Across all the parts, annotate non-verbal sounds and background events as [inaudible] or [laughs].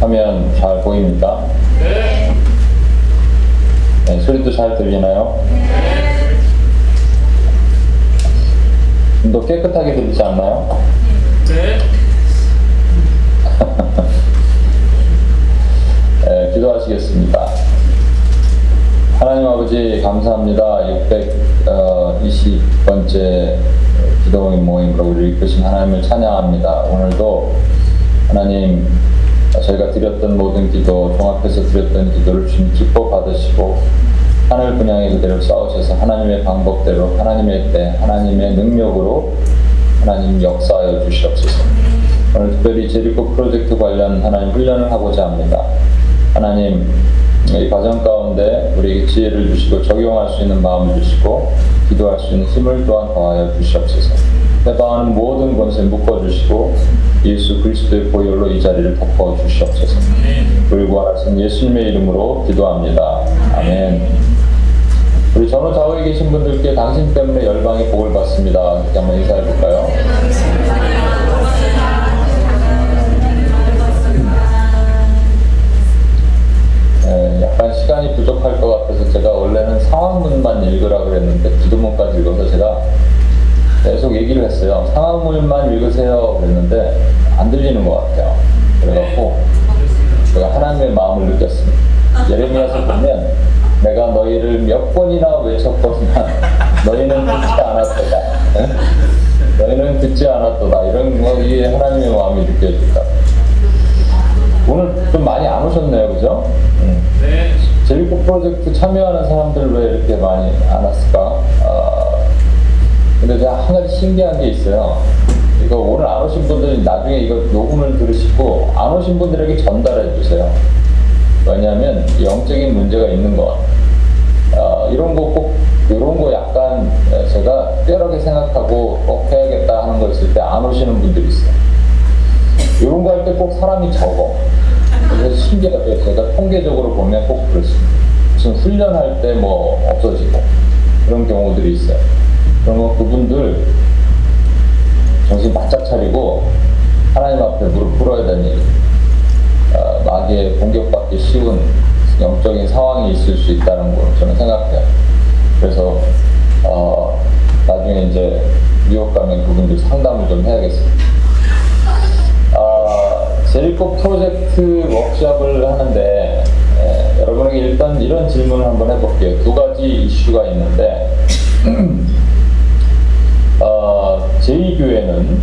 화면 잘 보입니까? 네. 네, 소리도 잘 들리나요? 좀더 깨끗하게 들리지 않나요? 네. [laughs] 네, 기도하시겠습니다. 하나님 아버지 감사합니다. 620번째 기도 모임으로 우리를 이끄신 하나님을 찬양합니다. 오늘도 하나님 저희가 드렸던 모든 기도, 종합해서 드렸던 기도를 주님 기뻐 받으시고 하늘 분양의 그대로 싸우셔서 하나님의 방법대로 하나님의 때 하나님의 능력으로 하나님 역사하여 주시옵소서. 오늘 특별히 제리코 프로젝트 관련 하나님 훈련을 하고자 합니다. 하나님 이 과정 가운데 우리에게 지혜를 주시고 적용할 수 있는 마음을 주시고 기도할 수 있는 힘을 또한 더하여 주시옵소서. 해방하는 모든 권세 묶어 주시고 예수 그리스도의 보혈로 이 자리를 덮어 주시옵소서. 우리 구하신 예수님의 이름으로 기도합니다. 아멘. 우리 전후 좌우에 계신 분들께 당신 때문에 열방의 복을 받습니다. 이렇게 한번 인사해 볼까요? 예, 약간 시간이 부족할 것 같아서 제가 원래는 상황문만 읽으라 그랬는데 기도문까지 읽어서 제가 계속 얘기를 했어요. 상황문만 읽으세요 그랬는데 안 들리는 것 같아요. 그래갖고 제가 하나님의 마음을 느꼈습니다. 예레미야서 보면 내가 너희를 몇 번이나 외쳤거니와 [laughs] 너희는 듣지 않았도다. 예? [laughs] 너희는 듣지 않았도다. 이런 것이 하나님의 마음이 느껴집니다. 오늘 좀 많이 안 오셨네요, 그죠? 음. 네. 제리코 프로젝트 참여하는 사람들 왜 이렇게 많이 안 왔을까? 아, 근데 제가 한 가지 신기한 게 있어요. 이거 오늘 안 오신 분들은 나중에 이거 녹음을 들으시고 안 오신 분들에게 전달해 주세요. 왜냐하면 영적인 문제가 있는 것. 아, 이런 거 꼭, 이런 거 약간 제가 특별하게 생각하고 꼭 해야겠다 하는 거 있을 때 안 오시는 분들이 있어요. 이런 거 할 때 꼭 사람이 적어. 그래서 신기하게 제가 통계적으로 보면 꼭 그렇습니다. 무슨 훈련할 때 뭐 없어지고 그런 경우들이 있어요. 그러면 그분들 정신 바짝 차리고 하나님 앞에 무릎 꿇어야 일. 어, 마귀에 공격받기 쉬운 영적인 상황이 있을 수 있다는 걸 저는 생각해요. 그래서 어, 나중에 이제 뉴욕 가면 그분들 상담을 좀 해야겠습니다. 아, 제리코 프로젝트 워크샵을 하는데 에, 여러분에게 일단 이런 질문을 한번 해볼게요. 두 가지 이슈가 있는데 [clears throat] 어, 제2교회는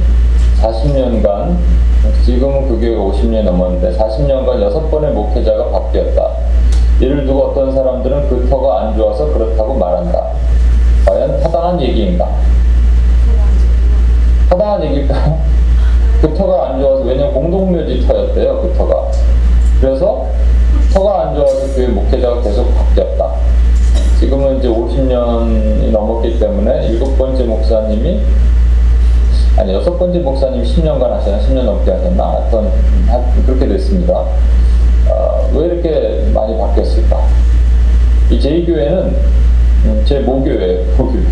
40년간 지금은 그 교회가 50년이 넘었는데 40년간 6번의 목회자가 바뀌었다. 이를 두고 어떤 사람들은 그 터가 안 좋아서 그렇다고 말한다. 과연 타당한 얘기인가? 타당한 얘기일까요? [laughs] 그 터가 안 좋아서 왜냐면 공동묘지 터였대요 그 터가 그래서 터가 안 좋아서 교회 목회자가 계속 바뀌었다 지금은 이제 50년이 넘었기 때문에 일곱 번째 목사님이 아니 여섯 번째 목사님이 10년간 하셨나 10년 넘게 하셨나 하여튼 그렇게 됐습니다 어, 왜 이렇게 많이 바뀌었을까 이 제2교회는 음, 제 모교회예요 모교회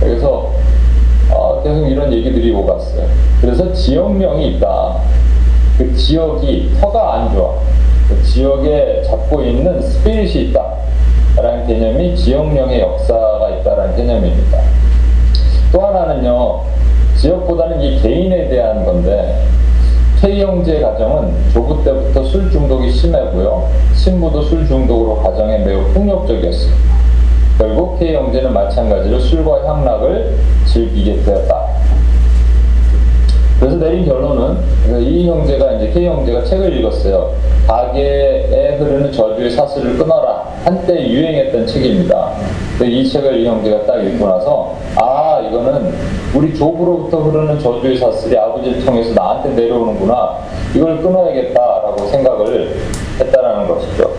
그래서 어, 계속 이런 얘기들이 오갔어요. 그래서 지역명이 있다. 그 지역이 터가 안 좋아. 그 지역에 잡고 있는 스피릿이 있다. 라는 개념이 지역명의 역사가 있다라는 개념입니다. 또 하나는요, 지역보다는 이 개인에 대한 건데, K 형제 가정은 조부 때부터 술 중독이 심하고요, 신부도 술 중독으로 가정에 매우 폭력적이었어요. 결국 K 형제는 마찬가지로 술과 향락을 즐기게 되었다. 그래서 내린 결론은 이 형제가 이제 K 형제가 책을 읽었어요. 가게에 흐르는 저주의 사슬을 끊어라. 한때 유행했던 책입니다. 이 책을 이 형제가 딱 읽고 나서 아 이거는 우리 조부로부터 흐르는 저주의 사슬이 아버지를 통해서 나한테 내려오는구나. 이걸 끊어야겠다라고 생각을 했다라는 것이죠.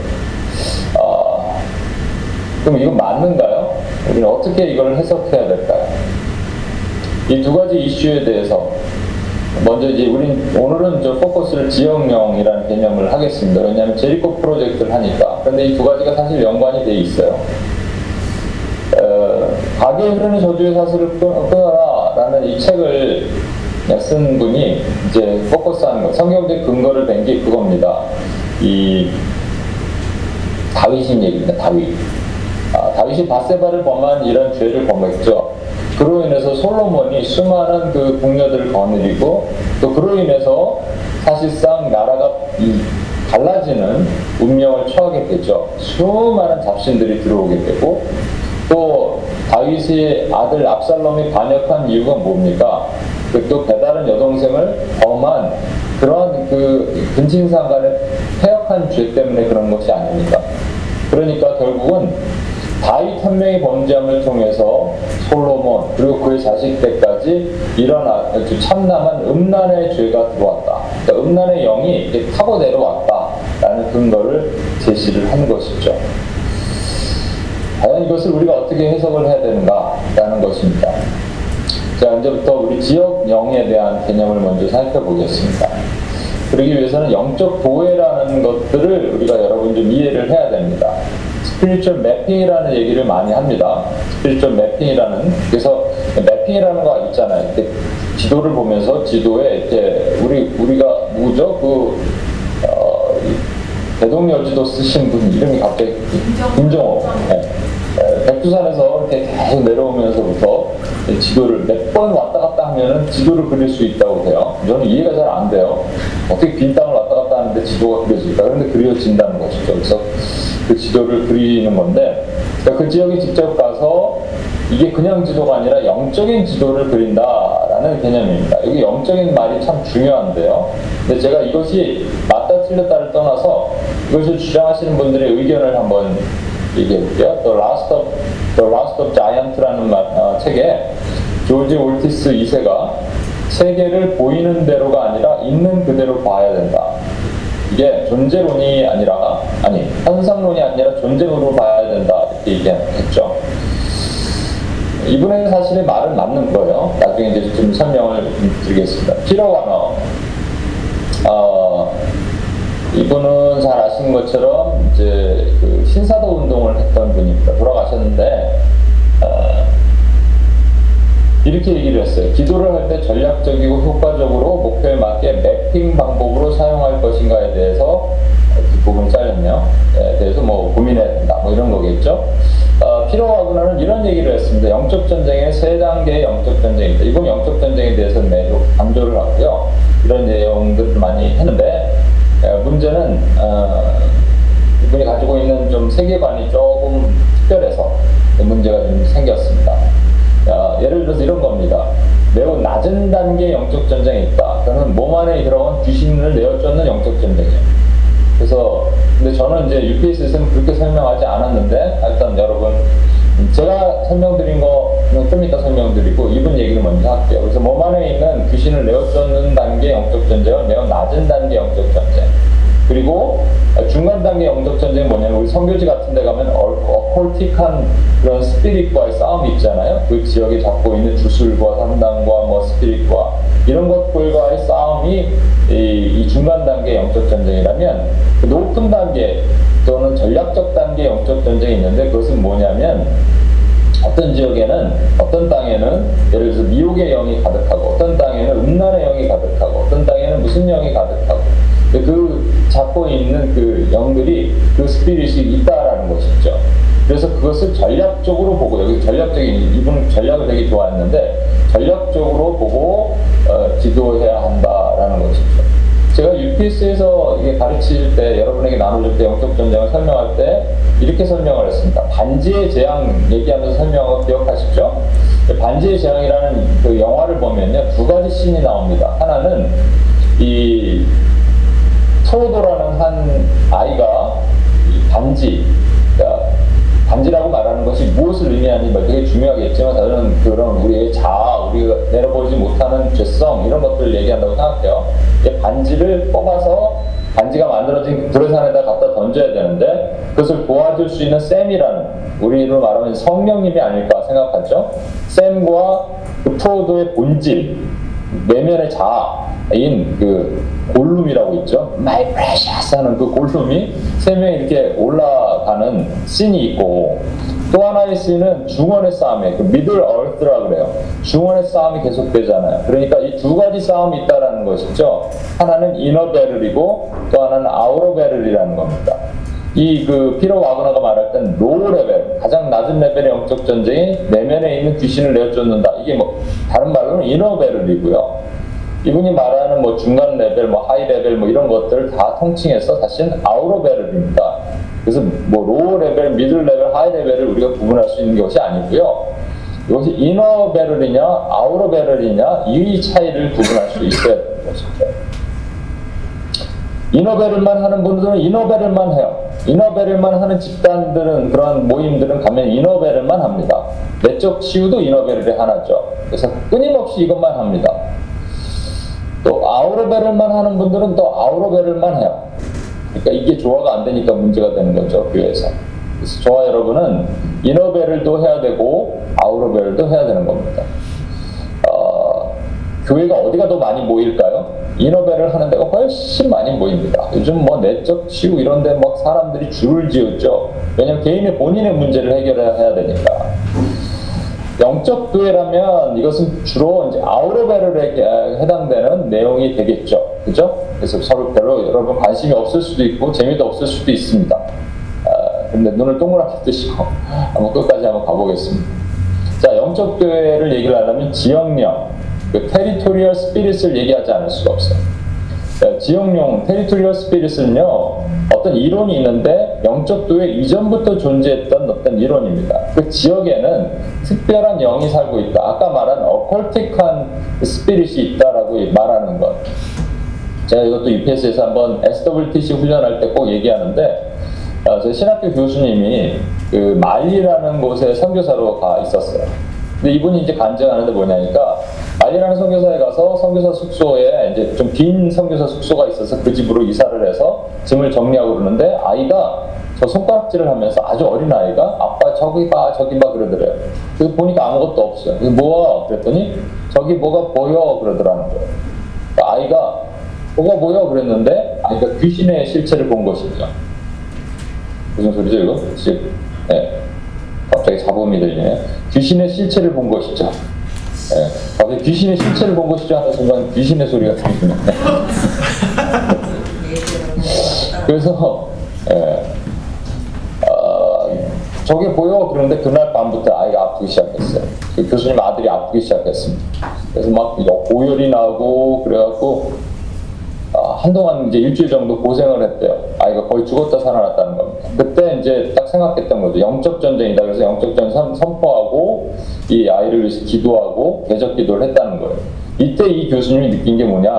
아, 그럼 이거 맞는가요? 우리는 어떻게 이걸 해석해야 될까요? 이 두 가지 이슈에 대해서 먼저 이제 우린 오늘은 저 포커스를 지역명이라는 개념을 하겠습니다. 왜냐하면 제리코 프로젝트를 하니까. 그런데 이 두 가지가 사실 연관이 돼 있어요. 어, 가게에 흐르는 저주의 사슬을 끊어라라는 이 책을 쓴 분이 이제 포커스하는 거, 성경적 근거를 댄 게 그겁니다. 이 다윗인 얘기입니다. 다윗. 아, 다윗이 바세바를 범한 이런 죄를 범했죠. 그로 인해서 솔로몬이 수많은 그 궁녀들을 거느리고 또 그로 인해서 사실상 나라가 달라지는 운명을 처하게 되죠. 수많은 잡신들이 들어오게 되고 또 다윗의 아들 압살롬이 반역한 이유가 뭡니까? 그또 배다른 여동생을 범한 그러한 그 근친상 간의 폐역한 죄 때문에 그런 것이 아닙니까? 그러니까 결국은 다윗 한 명의 범죄함을 통해서 솔로몬 그리고 그의 자식 때까지 일어나 참남한 음란의 죄가 들어왔다. 그러니까 음란의 영이 타고 내려왔다라는 근거를 제시를 한 것이죠. 과연 이것을 우리가 어떻게 해석을 해야 되는가라는 것입니다. 자, 이제부터 우리 지역 영에 대한 개념을 먼저 살펴보겠습니다. 그러기 위해서는 영적 보호라는 것들을 우리가 여러분 좀 이해를 해야 됩니다. spiritual mapping이라는 얘기를 많이 합니다. spiritual mapping이라는 그래서 mapping이라는 거 있잖아요. 이렇게 지도를 보면서 지도에 이렇게 우리 우리가 뭐죠? 그 어, 대동여지도 쓰신 분 이름이 갑자기 김정호. 네. 백두산에서 이렇게 계속 내려오면서부터 지도를 몇 번 왔다 갔다 하면은 지도를 그릴 수 있다고 해요. 저는 이해가 잘 안 돼요. 어떻게 빈 땅을 왔다 갔다 하는데 지도가 그려질까? 그런데 그려진다는 것이죠. 그래서 그 지도를 그리는 건데 그러니까 그 지역에 직접 가서 이게 그냥 지도가 아니라 영적인 지도를 그린다라는 개념입니다. 여기 영적인 말이 참 중요한데요. 근데 제가 이것이 맞다 틀렸다를 떠나서 이것을 주장하시는 분들의 의견을 한번 얘기해 볼게요. The Last of, The Last of Giant라는 말, 어, 책에 조지 올티스 2세가 세계를 보이는 대로가 아니라 있는 그대로 봐야 된다. 이게 존재론이 아니라 아니 현상론이 아니라 존재론으로 봐야 된다 이렇게 얘기했죠. 이분의 사실의 말은 맞는 거예요. 나중에 이제 좀 설명을 드리겠습니다. 피러 와너 어, 이분은 잘 아시는 것처럼 이제 그 신사도 운동을 했던 분입니다. 돌아가셨는데 어, 이렇게 얘기를 했어요. 기도를 할 때 전략적이고 효과적으로 목표에 맞게 매핑 방법으로 사용할 것인가에 대해서 뒷부분 잘렸네요. 에 대해서 뭐 고민해야 된다. 뭐 이런 거겠죠. 어, 필요하구나는 이런 얘기를 했습니다. 영적 전쟁의 세 단계의 영적 전쟁입니다. 이번 영적 전쟁에 대해서는 매우 강조를 하고요. 이런 내용들을 많이 했는데 에, 문제는 어, 이분이 가지고 있는 좀 세계관이 조금 특별해서 문제가 좀 생겼습니다. 어, 예를 들어서 이런 겁니다. 매우 낮은 단계의 영적 전쟁이 있다. 그는 몸 안에 들어온 귀신을 내어쫓는 영적 전쟁이에요. 그래서 근데 저는 이제 UPS에서는 그렇게 설명하지 않았는데 일단 여러분 제가 설명드린 거는 좀 이따 설명드리고 이분 얘기를 먼저 할게요. 그래서 몸 안에 있는 귀신을 내어쫓는 단계 영적 전쟁은 매우 낮은 단계 영적 전쟁. 그리고 중간 단계 영적 전쟁이 뭐냐면 우리 성교지 같은 데 가면 어콜틱한 그런 스피릿과의 싸움이 있잖아요. 그 지역에 잡고 있는 주술과 상당과 뭐 스피릿과 이런 것들과의 싸움이 이, 이 중간 단계 영적 전쟁이라면 그 높은 단계 또는 전략적 단계 영적 전쟁이 있는데 그것은 뭐냐면 어떤 지역에는 어떤 땅에는 예를 들어서 미혹의 영이 가득하고 어떤 땅에는 음란의 영이 가득하고 어떤 땅에는 무슨 영이 가득하고 그 잡고 있는 그 영들이 그 스피릿이 있다라는 것이죠. 그래서 그것을 전략적으로 보고 여기 전략적인 이분은 전략을 되게 좋아했는데 전략적으로 보고 어, 지도해야 한다라는 것이죠. 제가 UPS에서 이게 가르칠 때 여러분에게 나눠줄 때 영적 전쟁을 설명할 때 이렇게 설명을 했습니다. 반지의 재앙 얘기하면서 설명하고 기억하시죠? 반지의 재앙이라는 그 영화를 보면요 두 가지 씬이 나옵니다. 하나는 이 프로도라는 한 아이가 반지, 그러니까 반지라고 말하는 것이 무엇을 의미하는지 뭐 되게 중요하겠지만 저는 그런 우리의 자아, 우리가 내려보지 못하는 죄성 이런 것들을 얘기한다고 생각해요. 반지를 뽑아서 반지가 만들어진 불의산에다 갖다 던져야 되는데 그것을 도와줄 수 있는 샘이라는 우리로 말하면 성령님이 아닐까 생각하죠. 샘과 그 프로도의 본질, 내면의 자아 인 그 골룸이라고 있죠. My precious 하는 그 골룸이 세 명이 이렇게 올라 가는 씬이 있고 또 하나의 씬은 중원의 싸움에 그 Middle-earth라 그래요. 중원의 싸움이 계속되잖아요. 그러니까 이 두 가지 싸움이 있다라는 것이죠. 하나는 inner battle이고 또 하나는 outer battle이라는 겁니다. 이 그 피터 와그너가 땐 low level, 가장 낮은 레벨의 영적 전쟁이 내면에 있는 귀신을 내어쫓는다. 이게 뭐 다른 말로는 inner battle이고요. 이분이 말하는 뭐 중간 레벨, 뭐 high level 뭐 이런 것들을 다 통칭해서 사실은 outer battle입니다. 그래서 뭐 low level, middle level, high level을 우리가 구분할 수 있는 것이 아니고요. 이것이 inner battle이냐, outer battle이냐 이 차이를 구분할 수 있어야 되는 것이죠. inner battle만 하는 분들은 inner battle만 해요. inner battle만 하는 집단들은 그런 모임들은 가면 inner battle만 합니다. 내적 치유도 이너 베를이 하나죠. 그래서 끊임없이 이것만 합니다. 또 아우로베를만 하는 분들은 또 아우로베를만 해요. 그러니까 이게 조화가 안 되니까 문제가 되는 거죠 교회에서. 그래서 저와 여러분은 이너베를도 해야 되고 아우로베를도 해야 되는 겁니다. 어, 교회가 어디가 더 많이 모일까요? 이너베를 하는 데가 훨씬 많이 모입니다. 요즘 뭐 내적 치유 이런 데 막 사람들이 줄을 지었죠. 왜냐면 개인의 본인의 문제를 해결해야 되니까. 영적 도해라면 이것은 주로 이제 outer battle에 해당되는 내용이 되겠죠. 그죠? 그래서 서로 별로 여러분 관심이 없을 수도 있고 재미도 없을 수도 있습니다. 아, 근데 눈을 동그랗게 뜨시고 한번 끝까지 한번 가보겠습니다. 자, 영적 도해를 얘기를 하려면 지역령, 그 territorial spirit을 얘기하지 않을 수가 없어요. 자, 지역령 territorial spirit은요 어떤 이론이 있는데 영적 교회 이전부터 존재했던 어떤 이론입니다. 그 지역에는 특별한 영이 살고 있다. 아까 말한 어컬틱한 스피릿이 있다라고 말하는 것. 제가 이것도 UPS에서 한번 SWTC 훈련할 때 꼭 얘기하는데 어, 제 신학교 교수님이 그 말리라는 곳에 선교사로 가 있었어요. 근데 이분이 이제 간증하는데 뭐냐니까 말리라는 선교사에 가서 선교사 숙소에 이제 좀 빈 선교사 숙소가 있어서 그 집으로 이사를 해서 짐을 정리하고 그러는데 아이가 저 손가락질을 하면서 아주 어린 아이가 아빠 저기 봐 저기 봐 그러더래요. 그래서 보니까 아무것도 없어요. 뭐야 그랬더니 저기 뭐가 보여 그러더라는 거예요. 그러니까 아이가 뭐가 보여 그랬는데 아이가 귀신의 실체를 본 것이죠. 무슨 소리죠 이거? 지금 네. 갑자기 잡음이 들리네. 귀신의 실체를 본 것이죠. 네. 갑자기 귀신의 실체를 본 것이죠 하는 순간 귀신의 소리가 들리네. [laughs] 그래서 예. 어, 저게 보여 그런데 그날 밤부터 아이가 아프기 시작했어요. 그 교수님 아들이 아프기 시작했습니다. 그래서 막 고열이 나고 그래갖고 아, 한동안 이제 일주일 정도 고생을 했대요. 아이가 거의 죽었다 살아났다는 겁니다. 그때 이제 딱 생각했던 거죠. 영적 전쟁이다. 그래서 영적 전쟁 선포하고 이 아이를 위해서 기도하고 대적 기도를 했다는 거예요. 이때 이 교수님이 느낀 게 뭐냐?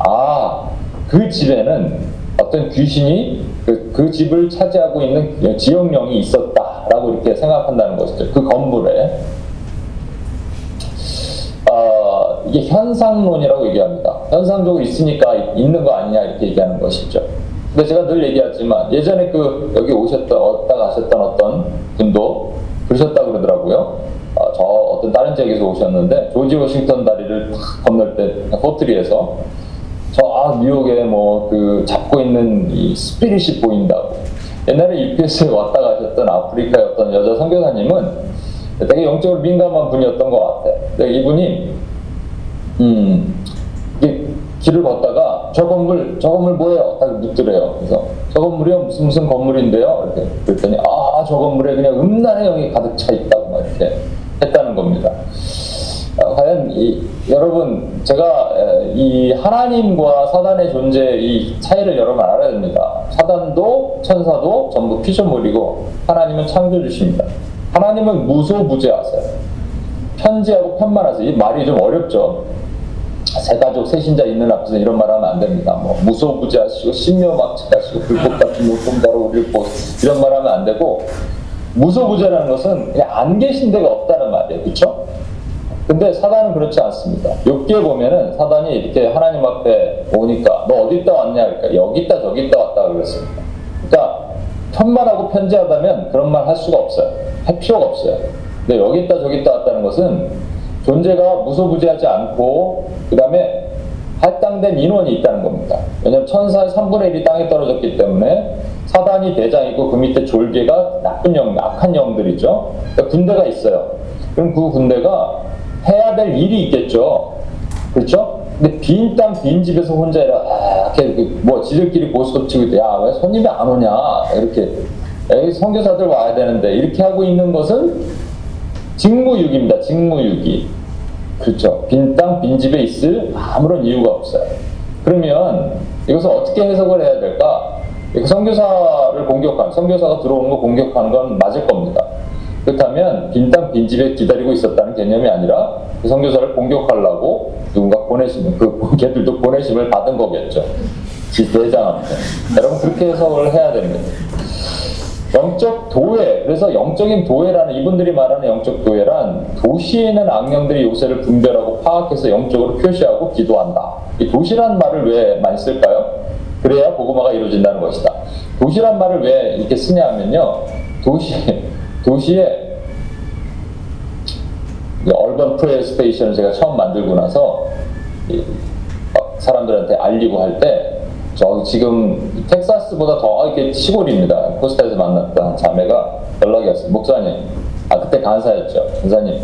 아, 그 집에는 어떤 귀신이 그, 그 집을 차지하고 있는 지역령이 있었다라고 이렇게 생각한다는 것이죠. 그 건물에. 어, 이게 현상론이라고 얘기합니다. 현상적으로 있으니까 있는 거 아니냐 이렇게 얘기하는 것이죠. 근데 제가 늘 얘기하지만 예전에 그 여기 오셨던 왔다 가셨던 어떤 분도 그러셨다 그러더라고요. 어, 저 어떤 다른 지역에서 오셨는데 조지 워싱턴 다리를 탁 건널 때 호트리에서 저 아, 뉴욕에 뭐 그 잡고 있는 이 스피릿이 보인다고. 옛날에 UPS에 왔다 가셨던 아프리카의 어떤 여자 선교사님은 되게 영적으로 민감한 분이었던 것 같아. 근데 이분이 음 길을 걷다가 저 건물 저 건물 뭐예요? 딱 묻더래요. 그래서 저 건물이요 무슨 무슨 건물인데요? 이렇게 그랬더니 아 저 건물에 그냥 음란의 영이 가득 차 있다고 막 이렇게 했다는 겁니다. 어, 과연 이, 여러분 제가 에, 이 하나님과 사단의 존재 이 차이를 여러분 알아야 됩니다. 사단도 천사도 전부 피조물이고 하나님은 창조주십니다. 하나님은 무소부재하세요. 편지하고 편만하세요. 이 말이 좀 어렵죠. 세 가족 세 신자 있는 앞에서 이런 말 하면 안 됩니다. 뭐 무소부재하시고 신묘 막측하시고 불꽃 같은 눈동자로 우리를 보 이런 말 하면 안 되고 무소부재라는 것은 그냥 안 계신 데가 없다는 말이에요. 그렇죠? 근데 사단은 그렇지 않습니다. 욕기에 보면은 사단이 이렇게 하나님 앞에 오니까 너 어디 있다 왔냐 그러니까 여기 있다 저기 있다 왔다 그랬습니다. 그러니까 편만하고 편지하다면 그런 말 할 수가 없어요. 할 필요가 없어요. 근데 여기 있다 저기 있다 왔다는 것은 존재가 무소부지하지 않고 그 다음에 할당된 인원이 있다는 겁니다. 왜냐하면 천사의 3분의 1이 땅에 떨어졌기 때문에 사단이 대장이고 그 밑에 졸개가 나쁜 영, 악한 영들이죠. 그러니까 군대가 있어요. 그럼 그 군대가 해야 될 일이 있겠죠. 그렇죠? 근데 빈 땅 빈 집에서 혼자 이렇게 아, 뭐 지들끼리 고스톱 치고 있대. 야왜 손님이 안 오냐? 이렇게 에이, 선교사들 와야 되는데 이렇게 하고 있는 것은 직무유기입니다. 직무유기. 그렇죠. 빈 땅 빈 집에 있을 아무런 이유가 없어요. 그러면 이것을 어떻게 해석을 해야 될까? 선교사를 공격한 선교사가 들어오는 거 공격하는 건 맞을 겁니다. 그렇다면 빈땅 빈집에 기다리고 있었다는 개념이 아니라 그 선교사를 공격하려고 누군가 보내심, 그 걔들도 보내심을 받은 거겠죠. 지 대장한테. 여러분 그렇게 해석을 해야 됩니다. 영적 도회, 그래서 영적인 도회라는 이분들이 말하는 영적 도회란 도시에 있는 악령들이 요새를 분별하고 파악해서 영적으로 표시하고 기도한다. 이 도시란 말을 왜 많이 쓸까요? 그래야 보고마가 이루어진다는 것이다. 도시란 말을 왜 이렇게 쓰냐 하면요. 도시, 도시에 얼번 프레어 스테이션을 제가 처음 만들고 나서 사람들한테 알리고 할 때 저 지금 텍사스보다 더 이렇게 시골입니다. 코스타에서 만났던 자매가 연락이 왔어요. 목사님, 아 그때 간사였죠. 간사님,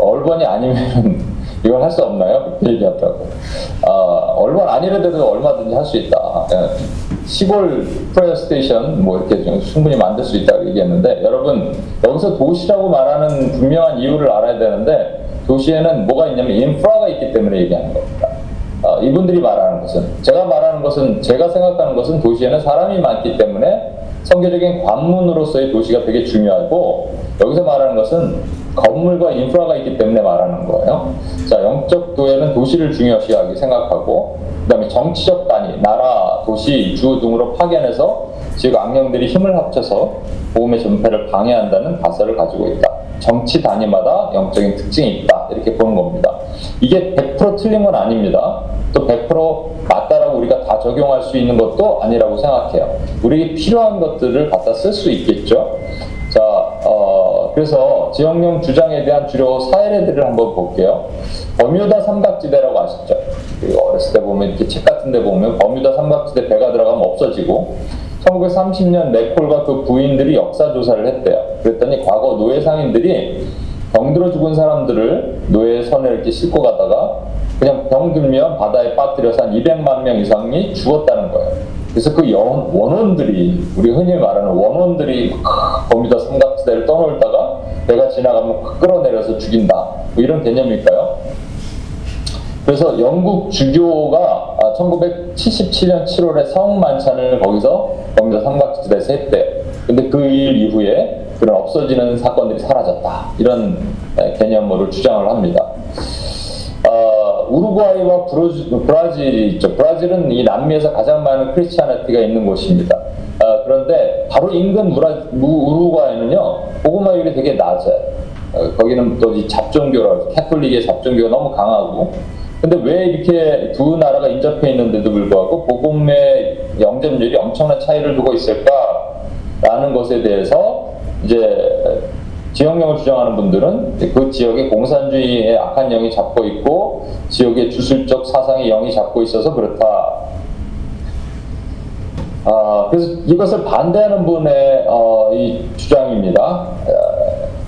얼번이 아니면 [laughs] 이걸 할 수 없나요? 그렇게 얘기하더라고. 아, urban 아니라도 얼마든지 할 수 있다. 예. 시골 prayer station 뭐 이렇게 좀 충분히 만들 수 있다고 얘기했는데 여러분 여기서 도시라고 말하는 분명한 이유를 알아야 되는데 도시에는 뭐가 있냐면 인프라가 있기 때문에 얘기하는 겁니다. 어, 이분들이 말하는 것은 제가 말하는 것은 제가 생각하는 것은 도시에는 사람이 많기 때문에 선교적인 관문으로서의 도시가 되게 중요하고 여기서 말하는 것은 건물과 인프라가 있기 때문에 말하는 거예요. 자, 영적 도에는 도시를 중요시하게 생각하고 그다음에 정치적 단위, 나라, 도시, 주 등으로 파견해서 즉 악령들이 힘을 합쳐서 복음의 전파를 방해한다는 가설을 가지고 있다. 정치 단위마다 영적인 특징이 있다. 이렇게 보는 겁니다. 이게 100% 틀린 건 아닙니다. 또100% 맞다라고 우리가 다 적용할 수 있는 것도 아니라고 생각해요. 우리에게 필요한 것들을 갖다 쓸 수 있겠죠. 자, 어, 그래서 지역령 주장에 대한 주요 사례들을 한번 볼게요. 버뮤다 삼각지대라고 아시죠? 어렸을 때 보면 이렇게 책 같은 데 보면 버뮤다 삼각지대 배가 들어가면 없어지고 1930년 네콜과 그 부인들이 역사 조사를 했대요. 그랬더니 과거 노예 상인들이 병들어 죽은 사람들을 노예 선에 이렇게 싣고 가다가 그냥 병들면 바다에 빠뜨려서 한 200만 명 이상이 죽었다는 거예요. 그래서 그 영, 원원들이 우리 흔히 말하는 원원들이 버뮤다 삼각지대를 떠놀다가 배가 지나가면 끌어내려서 죽인다. 뭐 이런 개념일까요? 그래서 영국 주교가 1977년 7월에 성 만찬을 거기서 버뮤다 삼각지대에서 했대요. 근데 그 일 이후에 그런 없어지는 사건들이 사라졌다. 이런 개념으로 주장을 합니다. 어, 우루과이와 브로즈, 브라질이 있죠. 브라질은 이 남미에서 가장 많은 크리스찬티가 있는 곳입니다. 어, 그런데 바로 인근 무라, 우루과이는요, 보고마율이 되게 낮아요. 어, 거기는 또 이 잡종교라, 캐톨릭의 잡종교가 너무 강하고, 근데 왜 이렇게 두 나라가 인접해 있는데도 불구하고 복음의 영접률이 엄청난 차이를 두고 있을까라는 것에 대해서 이제 지역령을 주장하는 분들은 그 지역의 공산주의의 악한 영이 잡고 있고 지역의 주술적 사상의 영이 잡고 있어서 그렇다. 아, 그래서 이것을 반대하는 분의 어, 이 주장입니다. 어,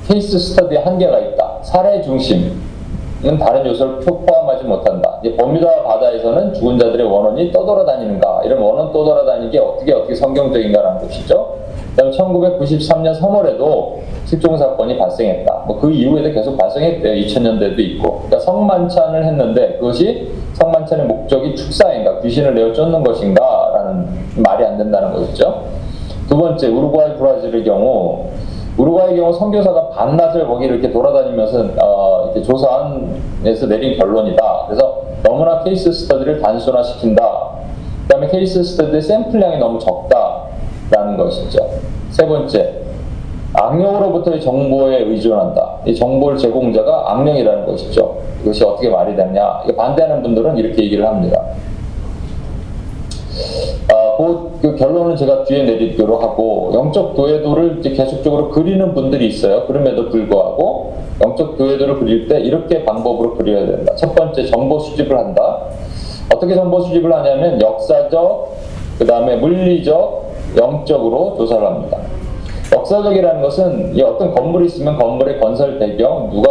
케이스 스터디에 한계가 있다. 사례 중심은 다른 요소를 포함하지 못한다. 버뮤다 바다에서는 죽은 자들의 원혼이 떠돌아다니는가? 이런 원혼 떠돌아다니는 게 어떻게 어떻게 성경적인가라는 것이죠. 그다음에 1993년 3월에도 실종 사건이 발생했다. 뭐 그 이후에도 계속 발생했대요. 2000년대도 있고. 그러니까 성만찬을 했는데 그것이 성만찬의 목적이 축사인가 귀신을 내어 쫓는 것인가라는 말이 안 된다는 것이죠. 두 번째 우루과이 브라질의 경우 우루과이 경우 선교사가 반낮을 거기를 이렇게 돌아다니면서 어, 이렇게 조사한에서 내린 결론이다. 그래서 너무나 케이스 스터디를 단순화시킨다. 그다음에 케이스 스터디 의 샘플량이 너무 적다 라는 것이죠. 세 번째, 악령으로부터의 정보에 의존한다. 이 정보를 제공자가 악령이라는 것이죠. 이것이 어떻게 말이 되냐? 반대하는 분들은 이렇게 얘기를 합니다. 아, 그, 그 결론은 제가 뒤에 내리기로 하고 영적 도해도를 계속적으로 그리는 분들이 있어요. 그럼에도 불구하고 영적 도해도를 그릴 때 이렇게 방법으로 그려야 된다. 첫 번째 정보 수집을 한다. 어떻게 정보 수집을 하냐면 역사적, 그 다음에 물리적, 영적으로 조사를 합니다. 역사적이라는 것은 이 어떤 건물이 있으면 건물의 건설 배경, 누가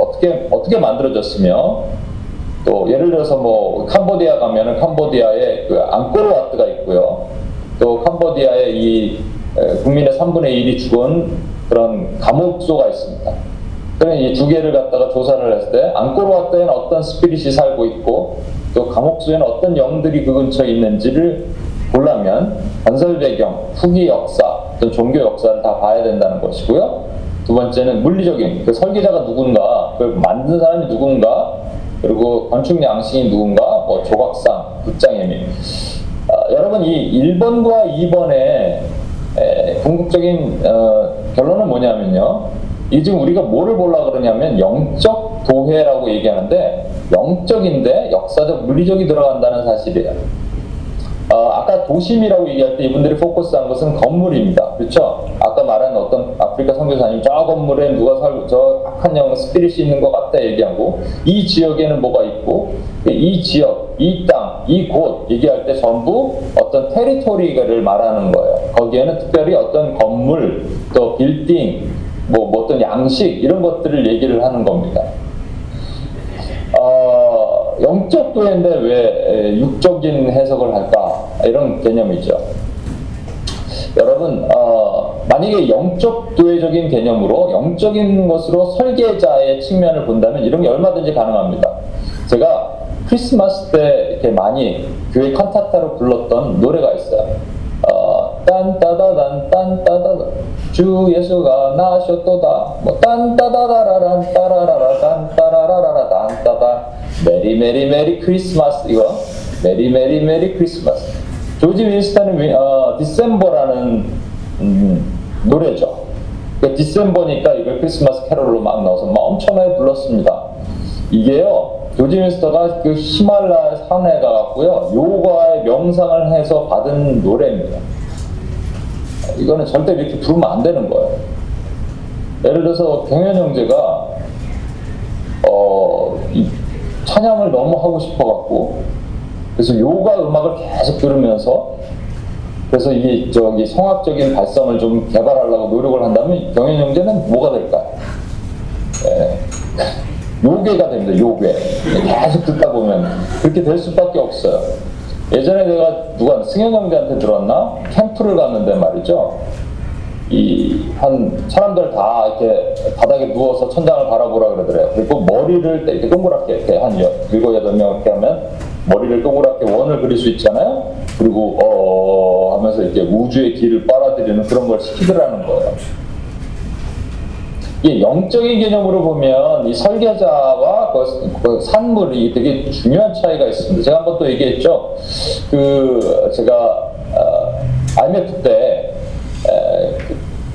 어떻게 어떻게 만들어졌으며 또 예를 들어서 뭐 캄보디아 가면은 캄보디아에 그 앙코르와트가 있고요. 또 캄보디아에 이 국민의 3분의 1이 죽은 그런 감옥소가 있습니다. 그러면 이두 개를 갖다가 조사를 했을 때 앙코르와트에는 어떤 스피릿이 살고 있고 또 감옥소에는 어떤 영들이 그 근처에 있는지를 보려면 건설 배경, 후기 역사, 어떤 종교 역사를 다 봐야 된다는 것이고요. 두 번째는 물리적인 그 설계자가 누군가, 그 만든 사람이 누군가, 그리고 건축 양식이 누군가, 뭐 조각상, 극장의 미. 아, 여러분 이 1번과 2번의 에, 궁극적인 어, 결론은 뭐냐면요. 이 지금 우리가 뭐를 보려 그러냐면 영적 도회라고 얘기하는데 영적인데 역사적 물리적이 들어간다는 사실이에요. 어, 아까 도심이라고 얘기할 때 이분들이 포커스한 것은 건물입니다. 그렇죠? 아까 말한 어떤 아프리카 선교사님 저 건물에 누가 살고 저 악한 영 스피릿이 있는 것 같다 얘기하고 이 지역에는 뭐가 있고 이 지역, 이 땅, 이 곳 얘기할 때 전부 어떤 테리토리를 말하는 거예요. 거기에는 특별히 어떤 건물, 또 빌딩, 뭐, 뭐 어떤 양식 이런 것들을 얘기를 하는 겁니다. 어, 영적 도인데 왜 육적인 해석을 할까 이런 개념이죠. 여러분 어, 만약에 영적 도회적인 개념으로 영적인 것으로 설계자의 측면을 본다면 이런 게 얼마든지 가능합니다. 제가 크리스마스 때 이렇게 많이 교회 칸타타로 불렀던 노래가 있어요. 어, 딴따다단 딴따다다 주 예수가 나셨도다 뭐 딴따다다라란 따라라라 딴따라라라 딴따다 merry merry merry Christmas 이거 merry merry merry Christmas 조지 윈스턴의 어, December라는 음, 노래죠. 그 December니까 이걸 크리스마스 캐롤로 막 넣어서 막 엄청나게 불렀습니다. 이게요. 조지 윈스턴가 그 히말라야 산에 가갖고요. 요가의 명상을 해서 받은 노래입니다. 이거는 절대 이렇게 부르면 안 되는 거예요. 예를 들어서 경현 형제가 어, 찬양을 너무 하고 싶어갖고 그래서 요가 음악을 계속 들으면서 그래서 이게 저기 성악적인 발성을 좀 개발하려고 노력을 한다면 경현 형제는 뭐가 될까요? 예. [laughs] 요괴가 됩니다. 요괴. 계속 듣다 보면 그렇게 될 수밖에 없어요. 예전에 내가 누가 승현 형제한테 들었나 캠프를 갔는데 말이죠. 이 한 사람들 다 이렇게 바닥에 누워서 천장을 바라보라 그러더래요. 그리고 머리를 이렇게 동그랗게 이렇게 한 일곱 여덟 명 이렇게 하면 머리를 동그랗게 원을 그릴 수 있잖아요. 그리고 어 하면서 이렇게 우주의 길을 빨아들이는 그런 걸 시키더라는 거예요. 이 영적인 개념으로 보면 이 설계자와 그, 그 산물이 되게 중요한 차이가 있습니다. 제가 한번 또 얘기했죠. 그 제가 어, IMF 때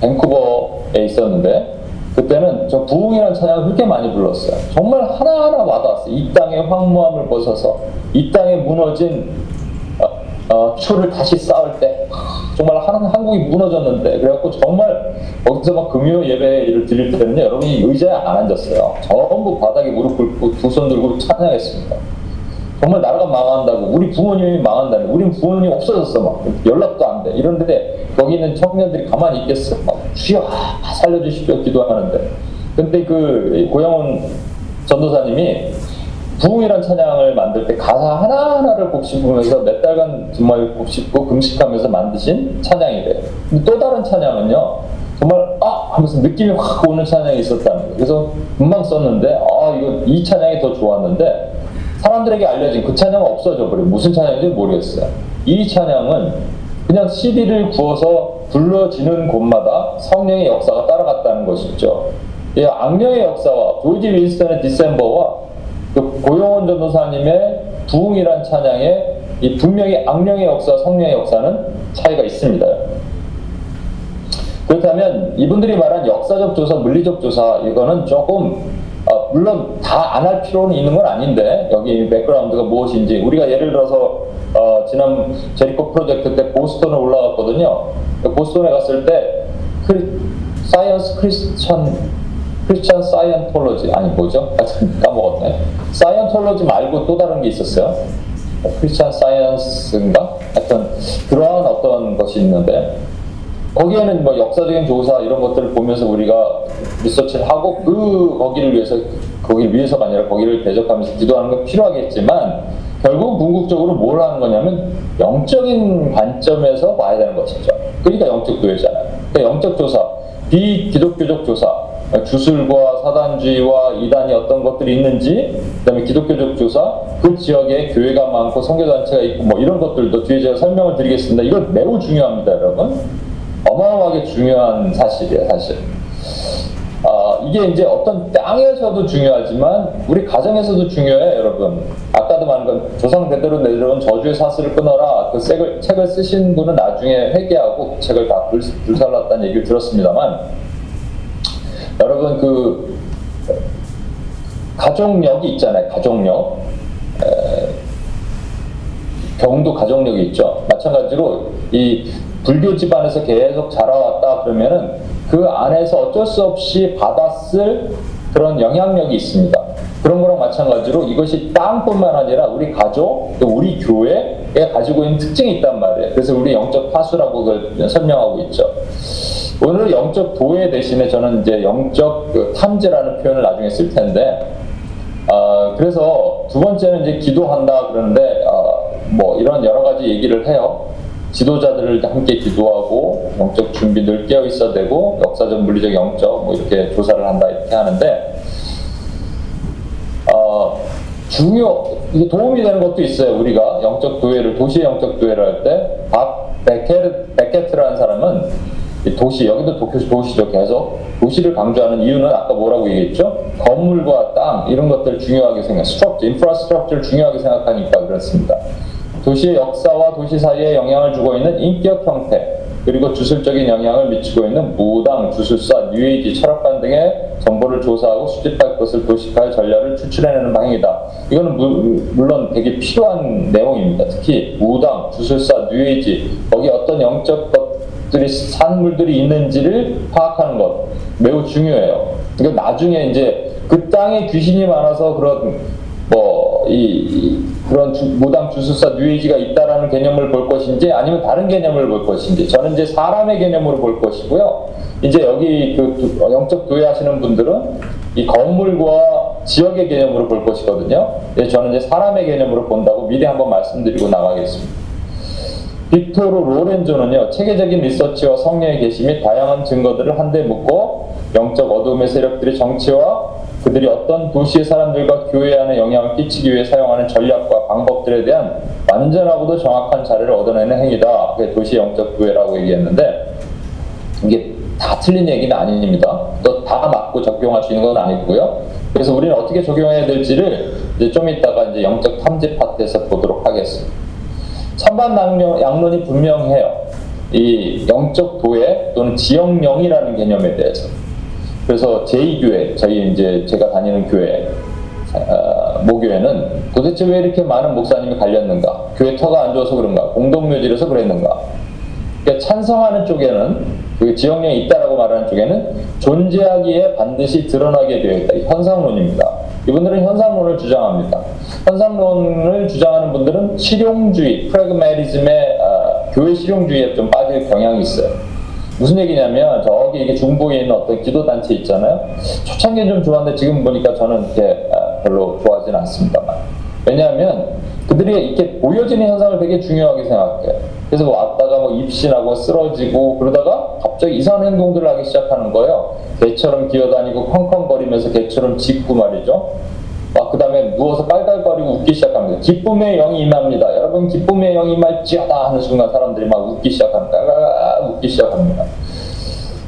밴쿠버에 있었는데 그때는 저 부흥이라는 찬양을 그렇게 많이 불렀어요. 정말 하나하나 와닿았어요. 이 땅의 황무함을 벗어서 이 땅에 무너진 어, 어, 초를 다시 쌓을 때 정말 한, 한국이 무너졌는데 그래갖고 정말 거기서 막 금요 예배를 드릴 때는요 여러분이 의자에 안 앉았어요. 전부 바닥에 무릎 꿇고 두 손 들고 찬양했습니다. 정말 나라가 망한다고 우리 부모님이 망한다는 우리 부모님이 없어졌어 막 연락도 안 돼 이런데 거기 있는 청년들이 가만히 있겠어 막 주여 살려주십시오 기도하는데 근데 그 고영훈 전도사님이 부흥이란 찬양을 만들 때 가사 하나하나를 곱씹으면서 몇 달간 정말 곱씹고 금식하면서 만드신 찬양이래요. 근데 또 다른 찬양은요, 정말 아 하면서 느낌이 확 오는 찬양이 있었다는 거예요. 그래서 금방 썼는데 아 이거 이 찬양이 더 좋았는데 사람들에게 알려진 그 찬양은 없어져 버려. 무슨 찬양인지 모르겠어요. 이 찬양은 그냥 CD를 구워서 불러지는 곳마다 성령의 역사가 따라갔다는 것이죠. 이 악령의 역사와 조지 윈스턴의 디셈버와 그 고용원 전도사님의 부흥이란 찬양에 이 분명히 악령의 역사, 성령의 역사는 차이가 있습니다. 그렇다면 이분들이 말한 역사적 조사, 물리적 조사 이거는 조금 어, 물론 다 안 할 필요는 있는 건 아닌데 여기 background가 무엇인지 우리가 예를 들어서 어, 지난 제리코 프로젝트 때 보스턴에 올라갔거든요. 보스턴에 갔을 때 크, science Christian Christian Scientology 아니 뭐죠? 까먹었네. 사이언톨로지 말고 또 다른 게 있었어요. 크리스찬 사이언스인가? 하여튼 그러한 어떤 것이 있는데 거기에는 뭐 역사적인 조사 이런 것들을 보면서 우리가 리서치를 하고 그 거기를 위해서 거기를 위해서가 아니라 거기를 대적하면서 기도하는 건 필요하겠지만 결국 궁극적으로 뭘 하는 거냐면 영적인 관점에서 봐야 되는 것이죠. 그러니까 영적 교회잖아요. 그러니까 영적 조사, 비기독교적 조사, 주술과 사단주의와 이단이 어떤 것들이 있는지, 그다음에 기독교적 조사, 그 지역에 교회가 많고 선교단체가 있고 뭐 이런 것들도 뒤에 제가 설명을 드리겠습니다. 이건 매우 중요합니다, 여러분. 어마어마하게 중요한 사실이에요, 사실. 아, 이게 이제 어떤 땅에서도 중요하지만 우리 가정에서도 중요해요, 여러분. 아까도 말한 건 조상 대대로 내려온 저주의 사슬을 끊어라. 그 책을, 책을 쓰신 분은 나중에 회개하고 그 책을 다 불, 불살랐다는 얘기를 들었습니다만 여러분 그 가족력이 있잖아요, 가족력. 에, 경도 가족력이 있죠. 마찬가지로 이 불교 집안에서 계속 자라왔다 그러면은 그 안에서 어쩔 수 없이 받았을 그런 영향력이 있습니다. 그런 거랑 마찬가지로 이것이 땅뿐만 아니라 우리 가족, 또 우리 교회에 가지고 있는 특징이 있단 말이에요. 그래서 우리 영적 파수라고 설명하고 있죠. 오늘 영적 도해 대신에 저는 이제 영적 그 탐지라는 표현을 나중에 쓸 텐데, 어, 그래서 두 번째는 이제 기도한다 그러는데, 어, 뭐 이런 여러 가지 얘기를 해요. 지도자들을 함께 기도하고 영적 준비들 깨어 있어야 되고 역사적 물리적 영적 뭐 이렇게 조사를 한다 이렇게 하는데 어, 중요 이게 도움이 되는 것도 있어요 우리가 영적 도해를 도시 영적 도해를 할 때 밥 베케트, 베케트라는 사람은 도시 여기도 도시, 도시죠 계속 도시를 강조하는 이유는 아까 뭐라고 얘기했죠 건물과 땅 이런 것들 중요하게 생각 structure infrastructure를 중요하게 생각하니까 그렇습니다 도시의 역사와 도시 사이에 영향을 주고 있는 인격 형태, 그리고 주술적인 영향을 미치고 있는 무당, 주술사, 뉴에이지, 철학관 등의 정보를 조사하고 수집할 것을 도식할 전략을 추출해내는 방향이다. 이거는 무, 물론 되게 필요한 내용입니다. 특히 무당, 주술사, 뉴에이지, 거기 어떤 영적 것들이 산물들이 있는지를 파악하는 것 매우 중요해요. 그러니까 나중에 이제 그 땅에 귀신이 많아서 그런 뭐이 그런 주, 무당 주술사 뉴에이지가 있다라는 개념을 볼 것인지 아니면 다른 개념을 볼 것인지 저는 이제 사람의 개념으로 볼 것이고요. 이제 여기 그 영적 교회 하시는 분들은 이 건물과 지역의 개념으로 볼 것이거든요. 저는 이제 사람의 개념으로 본다고 미리 한번 말씀드리고 나가겠습니다. 빅토르 로렌조는요, 체계적인 리서치와 성령의 계시 및 다양한 증거들을 한데 묶고 영적 어둠의 세력들이 정치와 그들이 어떤 도시의 사람들과 교회 안에 영향을 끼치기 위해 사용하는 전략과 방법들에 대한 완전하고도 정확한 자료를 얻어내는 행위다. 그게 도시 영적 교회라고 얘기했는데 이게 다 틀린 얘기는 아닙니다. 또 다 맞고 적용할 수 있는 건 아니고요. 그래서 우리는 어떻게 적용해야 될지를 이제 좀 이따가 이제 영적 탐지 파트에서 보도록 하겠습니다. 찬반 양론이 분명해요. 이 영적 도회 또는 지역령이라는 개념에 대해서. 그래서 제2교회, 저희 이제 제가 다니는 교회, 어, 모교회는 도대체 왜 이렇게 많은 목사님이 갈렸는가? 교회 터가 안 좋아서 그런가? 공동묘지라서 그랬는가? 그러니까 찬성하는 쪽에는 그 지역령이 있다라고 말하는 쪽에는 존재하기에 반드시 드러나게 되어 있다. 현상론입니다. 이분들은 현상론을 주장합니다. 현상론을 주장하는 분들은 실용주의, 프레그마리즘의 어, 교회 실용주의에 좀 빠질 경향이 있어요. 무슨 얘기냐면 저기 이게 중부에 있는 어떤 기도 단체 있잖아요. 초창기는 좀 좋았는데 지금 보니까 저는 이렇게 아, 별로 좋아하진 않습니다만. 왜냐하면 그들이 이렇게 보여지는 현상을 되게 중요하게 생각해요. 그래서 뭐 왔다가 뭐 입신하고 쓰러지고 그러다가 갑자기 이상한 행동들을 하기 시작하는 거예요. 개처럼 기어다니고 컹컹거리면서 개처럼 짖고 말이죠. 막 그다음에 누워서 깔깔거리고 웃기 시작합니다. 기쁨의 영이 임합니다. 여러분 기쁨의 영이 임할지어다 하는 순간 사람들이 막 웃기 시작합니다. 깔깔 웃기 시작합니다.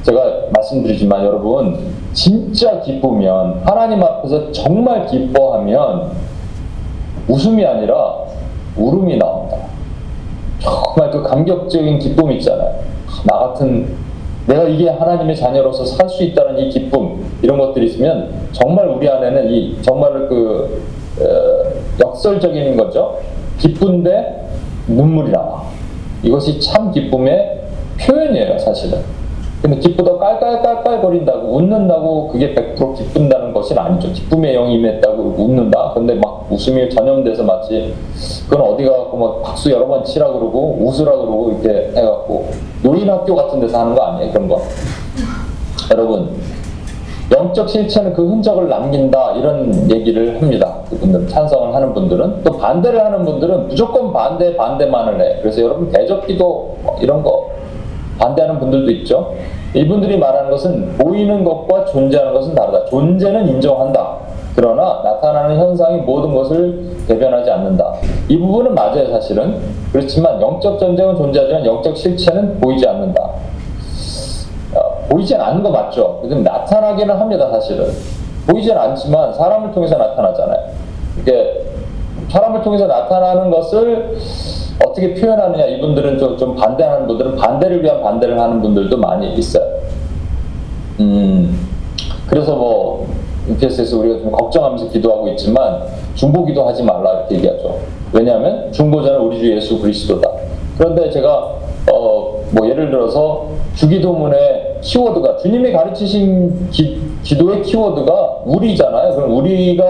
제가 말씀드리지만 여러분 진짜 기쁘면 하나님 앞에서 정말 기뻐하면 웃음이 아니라 울음이 나옵니다. 정말 그 감격적인 기쁨 있잖아요. 나 같은 내가 이게 하나님의 자녀로서 살 수 있다는 이 기쁨 이런 것들이 있으면 정말 우리 안에는 이 정말 그 어, 역설적인 거죠. 기쁜데 눈물이 나와. 이것이 참 기쁨의 표현이에요, 사실은. 근데 기쁘다 깔깔깔깔 거린다고 웃는다고 그게 100% 기쁜다는 것이 아니죠. 기쁨의 영이 임했다고 웃는다. 근데 막 웃음이 전염돼서 마치 그건 어디 가갖고 막 박수 여러 번 치라 그러고 웃으라 그러고 이렇게 해갖고 노인학교 같은 데서 하는 거 아니에요 그런 거. [laughs] 여러분 영적 실체는 그 흔적을 남긴다 이런 얘기를 합니다. 그분들 찬성을 하는 분들은 또 반대를 하는 분들은 무조건 반대 반대만을 해. 그래서 여러분 대적기도 뭐 이런 거 반대하는 분들도 있죠. 이분들이 말하는 것은 보이는 것과 존재하는 것은 다르다. 존재는 인정한다. 그러나 나타나는 현상이 모든 것을 대변하지 않는다. 이 부분은 맞아요, 사실은. 그렇지만 영적 전쟁은 존재하지만 영적 실체는 보이지 않는다. 어, 보이진 않는 거 맞죠? 그럼 나타나기는 합니다, 사실은. 보이진 않지만 사람을 통해서 나타나잖아요. 이게 사람을 통해서 나타나는 것을 어떻게 표현하느냐 이분들은 좀, 좀 반대하는 분들은 반대를 위한 반대를 하는 분들도 많이 있어요. 음, 그래서 뭐 UPS에서 우리가 좀 걱정하면서 기도하고 있지만 중보 기도 하지 말라 이렇게 얘기하죠. 왜냐하면 중보자는 우리 주 예수 그리스도다. 그런데 제가 어, 뭐 예를 들어서 주기도문의 키워드가 주님이 가르치신 기, 기도의 키워드가 우리잖아요. 그럼 우리가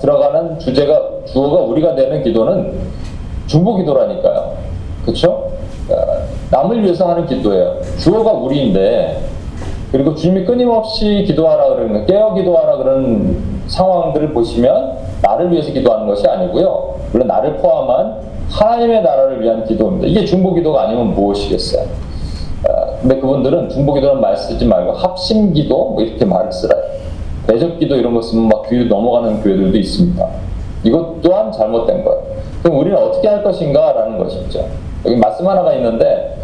들어가는 주제가 주어가 우리가 되는 기도는 중보기도라니까요. 그렇죠? 남을 위해서 하는 기도예요. 주어가 우리인데 그리고 주님이 끊임없이 기도하라 그러는 깨어 기도하라 그런 상황들을 보시면 나를 위해서 기도하는 것이 아니고요. 물론 나를 포함한 하나님의 나라를 위한 기도입니다. 이게 중보 기도가 아니면 무엇이겠어요? 근데 그분들은 중보 기도는 말 쓰지 말고 합심 기도 뭐 이렇게 말을 쓰라요. 대적기도 이런 거 쓰면 막 귀로 넘어가는 교회들도 있습니다. 이것 또한 잘못된 거예요. 그럼 우리는 어떻게 할 것인가? 라는 것이죠. 여기 말씀 하나가 있는데,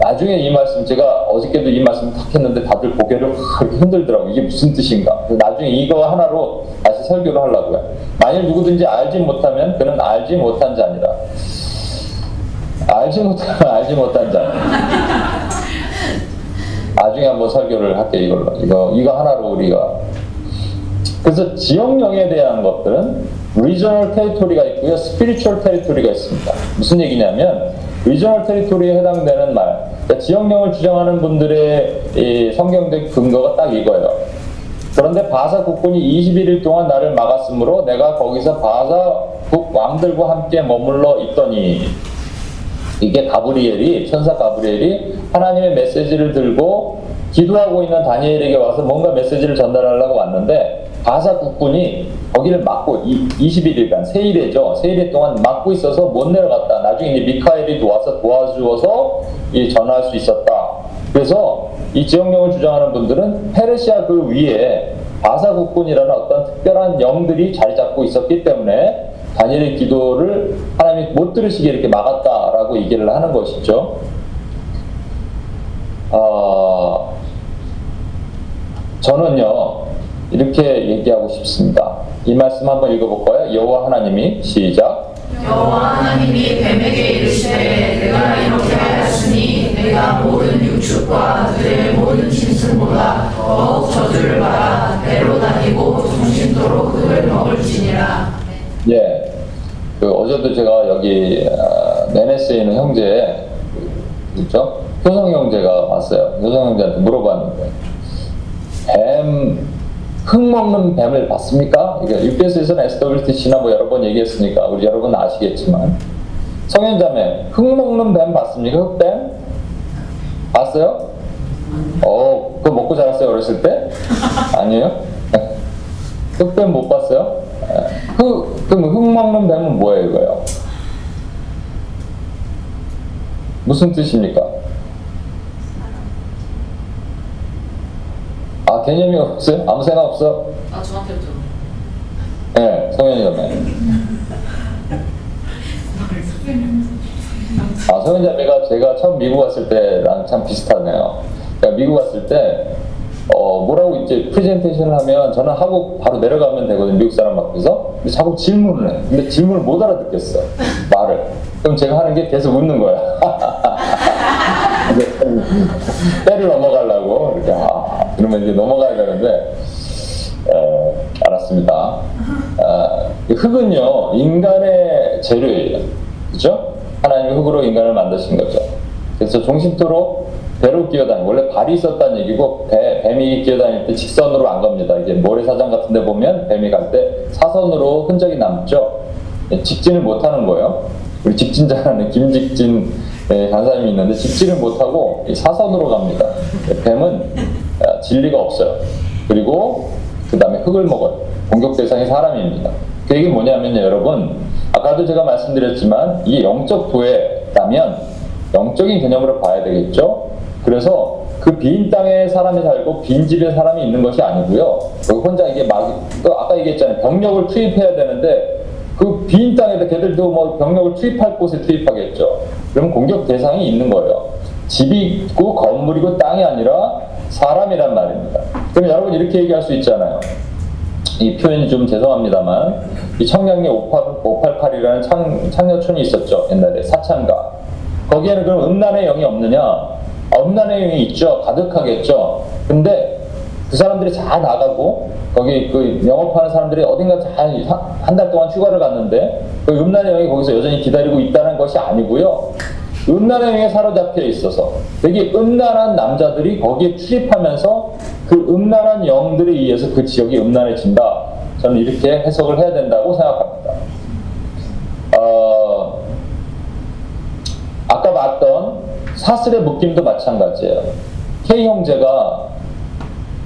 나중에 이 말씀, 제가 어저께도 이 말씀 탁 했는데 다들 고개를 이렇게 흔들더라고요. 이게 무슨 뜻인가? 나중에 이거 하나로 설교를 하려고요. 만일 누구든지 알지 못하면 그는 알지 못한 자니라. 알지 못하면 [laughs] 알지 못한 자. 나중에 한번 설교를 할게요, 이걸로. 이거, 이거 하나로 우리가. 그래서 지역령에 대한 것들은 regional territory가 있고요, spiritual territory가 있습니다. 무슨 얘기냐면, regional territory에 해당되는 말, 그러니까 지역령을 주장하는 분들의 성경적 근거가 딱 이거예요. 그런데 바사 국군이 21일 동안 나를 막았으므로 내가 거기서 바사 국 왕들과 함께 머물러 있더니 이게 가브리엘이 천사 가브리엘이 하나님의 메시지를 들고 기도하고 있는 다니엘에게 와서 뭔가 메시지를 전달하려고 왔는데 바사 국군이 거기를 막고 21일간 세일이죠. 세일일 동안 막고 있어서 못 내려갔다. 나중에 미카엘이 와서 도와주어서 전할 수 있었다. 그래서 이 지역령을 주장하는 분들은 페르시아 그 위에 바사 국군이라는 어떤 특별한 영들이 자리 잡고 있었기 때문에 다니엘의 기도를 하나님이 못 들으시게 이렇게 막았다라고 얘기를 하는 것이죠. 어, 저는요 이렇게 얘기하고 싶습니다. 이 말씀 한번 읽어볼까요? 여호와 하나님이 시작. 여호와 하나님이 뱀에게 이르시되 내가 이렇게 하였으니 내가 모든 육축과 들의 모든 짐승보다 더욱 저주를 받아 배로 다니고 중심도로 그를 먹을지니라. 예. 그 어제도 제가 여기 어, 네네스에 있는 형제 있죠? 효성 형제가 왔어요. 효성 형제한테 물어봤는데 뱀, 흙 먹는 뱀을 봤습니까? 이게 UPS에서는 SWTC나 뭐 여러 번 얘기했으니까 우리 여러분 아시겠지만 성현자매 흙 먹는 뱀 봤습니까? 흙뱀? 봤어요? 어, 그거 먹고 자랐어요 어렸을 때? 아니에요? 흙뱀 못 봤어요? 흙, 그럼 흙 먹는 뱀은 뭐예요, 이거요? 무슨 뜻입니까? 아, 개념이 없어요? 아무 생각 없어? 아 저한테부터. 네, 성현이자매. [laughs] 아, 성현자매가 제가 처음 미국 왔을 때랑 참 비슷하네요. 그러니까 미국 왔을 때, 어, 뭐라고 이제 프레젠테이션을 하면 저는 하고 바로 내려가면 되거든요. 미국 사람 앞에서. 근데 자꾸 질문을 해. 근데 질문을 못 알아듣겠어. 말을. 그럼 제가 하는 게 계속 웃는 거야. [laughs] 때를 넘어가려고. 이렇게, 아, 그러면 이제 넘어가야 되는데, 에, 알았습니다. 아, 흙은요, 인간의 재료예요. 그죠? 하나님이 흙으로 인간을 만드신 거죠. 그래서 종신토록 배로 기어다니 원래 발이 있었다는 얘기고 배, 뱀이 기어다닐 때 직선으로 안 갑니다. 이게 모래사장 같은 데 보면 뱀이 갈 때 사선으로 흔적이 남죠. 예, 직진을 못하는 거예요. 우리 직진자라는 김직진 예, 간사님이 있는데 직진을 못하고 이 사선으로 갑니다. 예, 뱀은 아, 진리가 없어요. 그리고 그 다음에 흙을 먹어요. 공격 대상이 사람입니다. 그 얘기 뭐냐면요, 여러분. 아까도 제가 말씀드렸지만 이게 영적 도회라면 영적인 개념으로 봐야 되겠죠. 그래서 그 빈 땅에 사람이 살고 빈 집에 사람이 있는 것이 아니고요. 여기 혼자 이게 막그 아까 얘기했잖아요. 병력을 투입해야 되는데 그 빈 땅에다 걔들도 뭐 병력을 투입할 곳에 투입하겠죠. 그럼 공격 대상이 있는 거예요. 집이 있고 건물이고 땅이 아니라 사람이란 말입니다. 그럼 여러분 이렇게 얘기할 수 있잖아요. 이 표현이 좀 죄송합니다만 이 청량리 588이라는 창, 창녀촌이 있었죠 옛날에. 사창가. 거기에는 그럼 음란의 영이 없느냐? 아, 음란의 영이 있죠 가득하겠죠. 근데 그 사람들이 잘 나가고 거기 그 영업하는 사람들이 어딘가 잘 한 달 동안 휴가를 갔는데 그 음란의 영이 거기서 여전히 기다리고 있다는 것이 아니고요 음란의 영에 사로잡혀 있어서 되게 음란한 남자들이 거기에 출입하면서 그 음란한 영들에 의해서 그 지역이 음란해진다. 저는 이렇게 해석을 해야 된다고 생각합니다. 어, 아까 봤던 사슬의 묶임도 마찬가지예요. K 형제가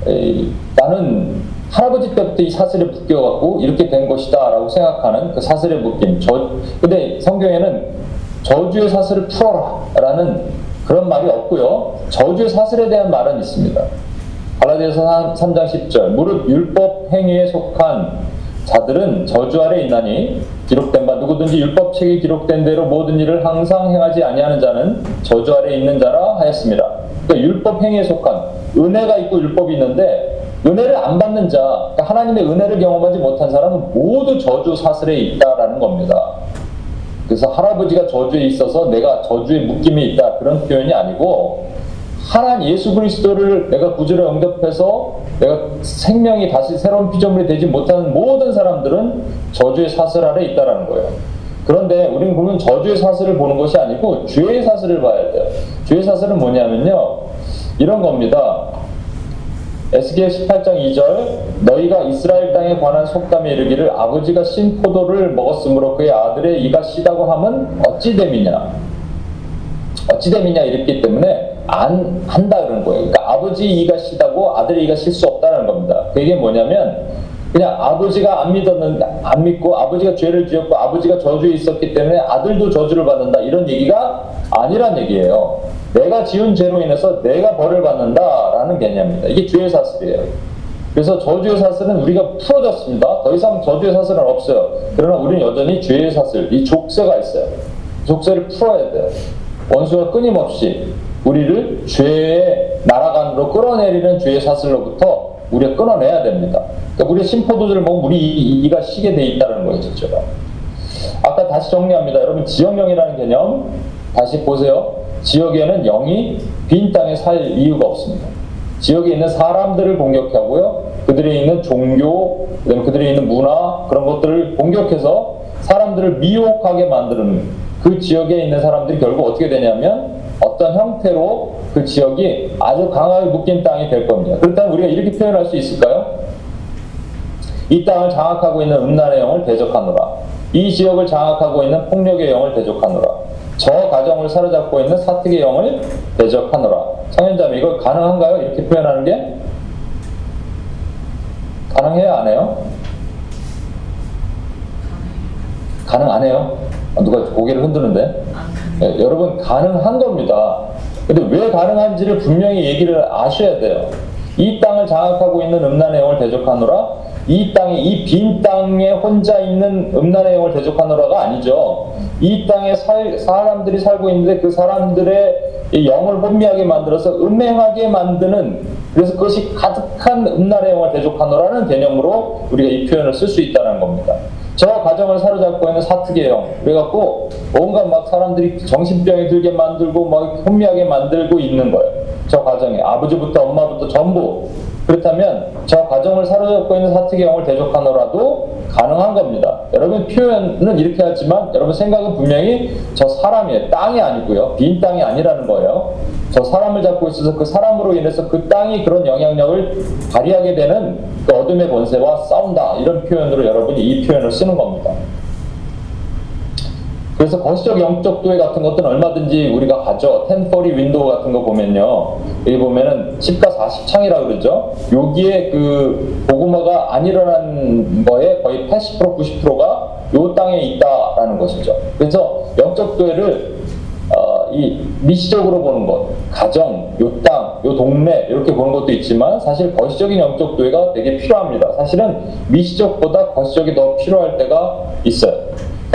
에이, 나는 할아버지 때부터 이 사슬에 묶여갖고 이렇게 된 것이다라고 생각하는 그 사슬의 묶임. 저, 근데 성경에는 저주의 사슬을 풀어라라는 그런 말이 없고요. 저주의 사슬에 대한 말은 있습니다. 갈라디아서 3장 10절 무릇 율법 행위에 속한 자들은 저주 아래 있나니 기록된 바 누구든지 율법책에 기록된 대로 모든 일을 항상 행하지 아니하는 자는 저주 아래 있는 자라 하였습니다. 그러니까 율법 행위에 속한 은혜가 있고 율법이 있는데 은혜를 안 받는 자, 그러니까 하나님의 은혜를 경험하지 못한 사람은 모두 저주 사슬에 있다라는 겁니다. 그래서 할아버지가 저주에 있어서 내가 저주에 묶임이 있다 그런 표현이 아니고 하나님 예수 그리스도를 내가 구주로 영접해서 내가 생명이 다시 새로운 피조물이 되지 못하는 모든 사람들은 저주의 사슬 아래 있다라는 거예요. 그런데 우리는 보면 저주의 사슬을 보는 것이 아니고 죄의 사슬을 봐야 돼요. 죄의 사슬은 뭐냐면요. 이런 겁니다. 에스겔 18장 2절 너희가 이스라엘 땅에 관한 속담에 이르기를 아버지가 신 포도를 먹었으므로 그의 아들의 이가 시다고 함은 어찌 됨이냐 어찌 됨이냐 이랬기 때문에 안 한다 그런 거예요. 그러니까 아버지 이가 시다고 아들의 이가 실 수 없다는 겁니다. 그게 뭐냐면 그냥 아버지가 안 믿었는데 안 믿고 아버지가 죄를 지었고 아버지가 저주에 있었기 때문에 아들도 저주를 받는다 이런 얘기가 아니란 얘기예요. 내가 지은 죄로 인해서 내가 벌을 받는다라는 개념입니다. 이게 죄의 사슬이에요. 그래서 저주의 사슬은 우리가 풀어졌습니다. 더 이상 저주의 사슬은 없어요. 그러나 우리는 여전히 죄의 사슬, 이 족쇄가 있어요. 족쇄를 풀어야 돼요. 원수가 끊임없이 우리를 죄의 나라간으로 끌어내리는 죄의 사슬로부터 우리가 끊어내야 됩니다. 그러니까 우리 심포도주를 먹으면 우리 이가 시게 돼 있다는 거예요, 실제로. 아까 다시 정리합니다. 여러분, 지역령이라는 개념 다시 보세요. 지역에는 영이 빈 땅에 살 이유가 없습니다. 지역에 있는 사람들을 공격하고요. 그들이 있는 종교, 그다음에 그들이 있는 문화 그런 것들을 공격해서 사람들을 미혹하게 만드는 그 지역에 있는 사람들이 결국 어떻게 되냐면 어떤 형태로 그 지역이 아주 강하게 묶인 땅이 될 겁니다. 그렇다면 우리가 이렇게 표현할 수 있을까요? 이 땅을 장악하고 있는 음란의 영을 대적하노라. 이 지역을 장악하고 있는 폭력의 영을 대적하노라. 저 가정을 사로잡고 있는 사특의 영을 대적하노라. 성현자매 이거 가능한가요? 이렇게 표현하는 게 가능해요? 안 해요? 가능 안 해요? 아, 누가 고개를 흔드는데? 네, 여러분 가능한 겁니다. 근데 왜 가능한지를 분명히 얘기를 아셔야 돼요. 이 땅을 장악하고 있는 음란의 영을 대적하노라. 이 땅에 이 빈 땅에 혼자 있는 음란의 영을 대적하노라가 아니죠. 이 땅에 살, 사람들이 살고 있는데 그 사람들의 이 영을 혼미하게 만들어서 음행하게 만드는 그래서 그것이 가득한 음란의 영을 대적하노라는 개념으로 우리가 이 표현을 쓸 수 있다는 겁니다. 저 가정을 사로잡고 있는 사특의 영. 그래갖고 온갖 막 사람들이 정신병이 들게 만들고 막 혼미하게 만들고 있는 거예요. 저 가정에 아버지부터 엄마부터 전부 그렇다면 저 가정을 사로잡고 있는 사특경을 대적하노라도 가능한 겁니다. 여러분 표현은 이렇게 하지만 여러분 생각은 분명히 저 사람이에요. 땅이 아니고요. 빈 땅이 아니라는 거예요. 저 사람을 잡고 있어서 그 사람으로 인해서 그 땅이 그런 영향력을 발휘하게 되는 그 어둠의 권세와 싸운다. 이런 표현으로 여러분이 이 표현을 쓰는 겁니다. 그래서 거시적 영적 도해 같은 것들은 얼마든지 우리가 가죠. ten forty window 같은 거 보면요. 여기 보면은 10가 40창이라 그러죠. 여기에 그 고구마가 안 일어난 거에 거의 80% 90%가 요 땅에 있다라는 것이죠. 그래서 영적 도회를 어, 이 미시적으로 보는 것, 가정, 요 땅, 요 동네 이렇게 보는 것도 있지만 사실 거시적인 영적 도회가 되게 필요합니다. 사실은 미시적보다 거시적이 더 필요할 때가 있어요.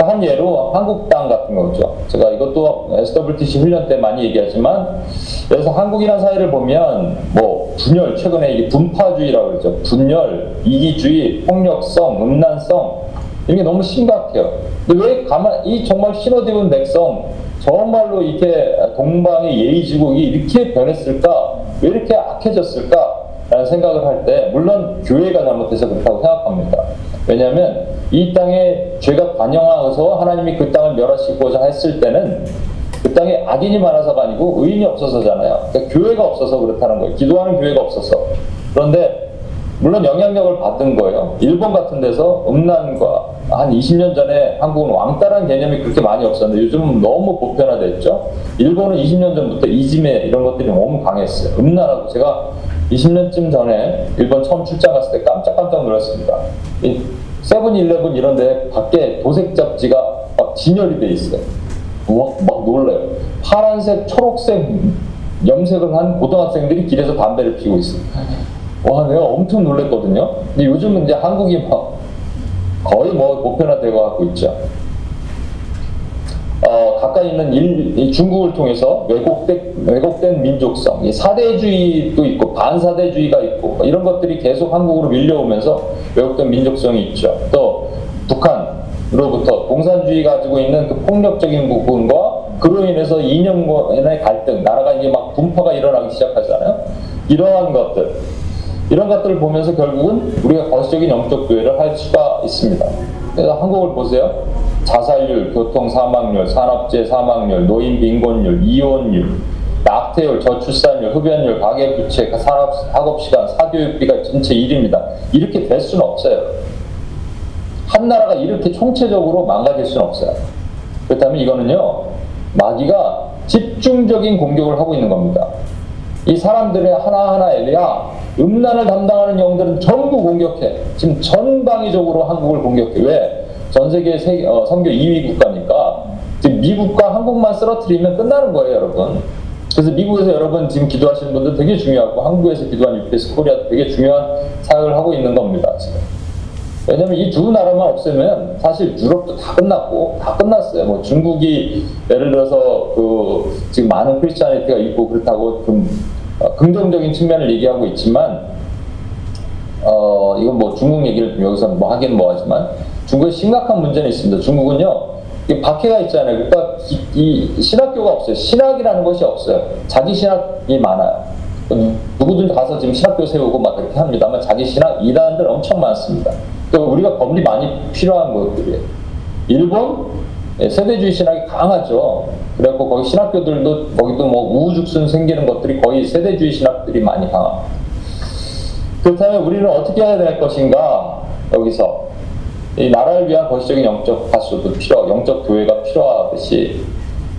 한 예로 한국 땅 같은 거죠. 제가 이것도 SWTC 훈련 때 많이 얘기하지만 그래서 한국이라는 사회를 보면 뭐 분열 최근에 이게 분파주의라고 그러죠. 분열, 이기주의, 폭력성, 음란성 이런 게 너무 심각해요. 근데 왜 가만 이 정말 신호디은 백성 정말로 이렇게 동방의 예의지국이 이렇게 변했을까? 왜 이렇게 악해졌을까? 라는 생각을 할 때 물론 교회가 잘못해서 그렇다고 생각합니다. 왜냐하면 이 땅에 죄가 관영하여서 하나님이 그 땅을 멸하시고자 했을 때는 그 땅에 악인이 많아서가 아니고 의인이 없어서잖아요. 그러니까 교회가 없어서 그렇다는 거예요. 기도하는 교회가 없어서. 그런데 물론 영향력을 받은 거예요. 일본 같은 데서 음란과 한 20년 전에 한국은 왕따라는 개념이 그렇게 많이 없었는데 요즘은 너무 보편화됐죠. 일본은 20년 전부터 이지메 이런 것들이 너무 강했어요. 음란하고 제가 20년쯤 전에 일본 처음 출장 갔을 때 깜짝깜짝 놀랐습니다. 이 세븐일레븐 이런 데 밖에 도색 잡지가 막 진열이 돼 있어요. 막, 막 놀래요. 파란색, 초록색, 염색을 한 고등학생들이 길에서 담배를 피우고 있어요. 와, 내가 엄청 놀랬거든요. 근데 요즘은 이제 한국이 막 거의 뭐 보편화되고 하고 있죠. 어, 가까이 있는 일, 이 중국을 통해서 왜곡된, 왜곡된 민족성, 이 사대주의도 있고 반사대주의가 있고 뭐 이런 것들이 계속 한국으로 밀려오면서 왜곡된 민족성이 있죠. 또 북한으로부터 공산주의 가지고 있는 그 폭력적인 부분과 그로 인해서 이념간의 갈등, 나라가 이제 막 분파가 일어나기 시작하잖아요. 이러한 것들, 이런 것들을 보면서 결국은 우리가 거시적인 영적 교회를 할 수가 있습니다. 그래서 한국을 보세요. 자살률, 교통 사망률, 산업재 사망률, 노인 빈곤율, 이혼율, 낙태율, 저출산율, 흡연율, 가계부채, 산업 학업시간, 사교육비가 전체 1위입니다. 이렇게 될 수는 없어요. 한 나라가 이렇게 총체적으로 망가질 수는 없어요. 그렇다면 이거는요, 마귀가 집중적인 공격을 하고 있는 겁니다. 이 사람들의 하나하나에 야 음란을 담당하는 영들은 전부 공격해. 지금 전방위적으로 한국을 공격해. 왜? 전 세계 세, 어, 선교 2위 국가니까 지금 미국과 한국만 쓰러뜨리면 끝나는 거예요, 여러분. 그래서 미국에서 여러분 지금 기도하시는 분들 되게 중요하고 한국에서 기도하는 유페스 코리아 되게 중요한 사역을 하고 있는 겁니다, 지금. 왜냐면 이 두 나라만 없으면 사실 유럽도 다 끝났고 다 끝났어요. 뭐 중국이 예를 들어서 그 지금 많은 크리스찬리티가 있고 그렇다고 좀 어, 긍정적인 측면을 얘기하고 있지만 어 이건 뭐 중국 얘기를 여기서 뭐 하긴 뭐하지만 중국에 심각한 문제는 있습니다. 중국은요 이 박해가 있잖아요. 그러니까 이, 이 신학교가 없어요. 신학이라는 것이 없어요. 자기 신학이 많아요. 누구든지 가서 지금 신학교 세우고 막 그렇게 합니다만 자기 신학 이단들 엄청 많습니다. 또 우리가 법리 많이 필요한 것들이에요. 일본 예, 세대주의 신학이 강하죠. 그래갖고 거기 신학교들도 거기도 뭐 우후죽순 생기는 것들이 거의 세대주의 신학들이 많이 강합니다. 그렇다면 우리는 어떻게 해야 될 것인가? 여기서 이 나라를 위한 거시적인 영적 파수도 필요, 영적 교회가 필요하듯이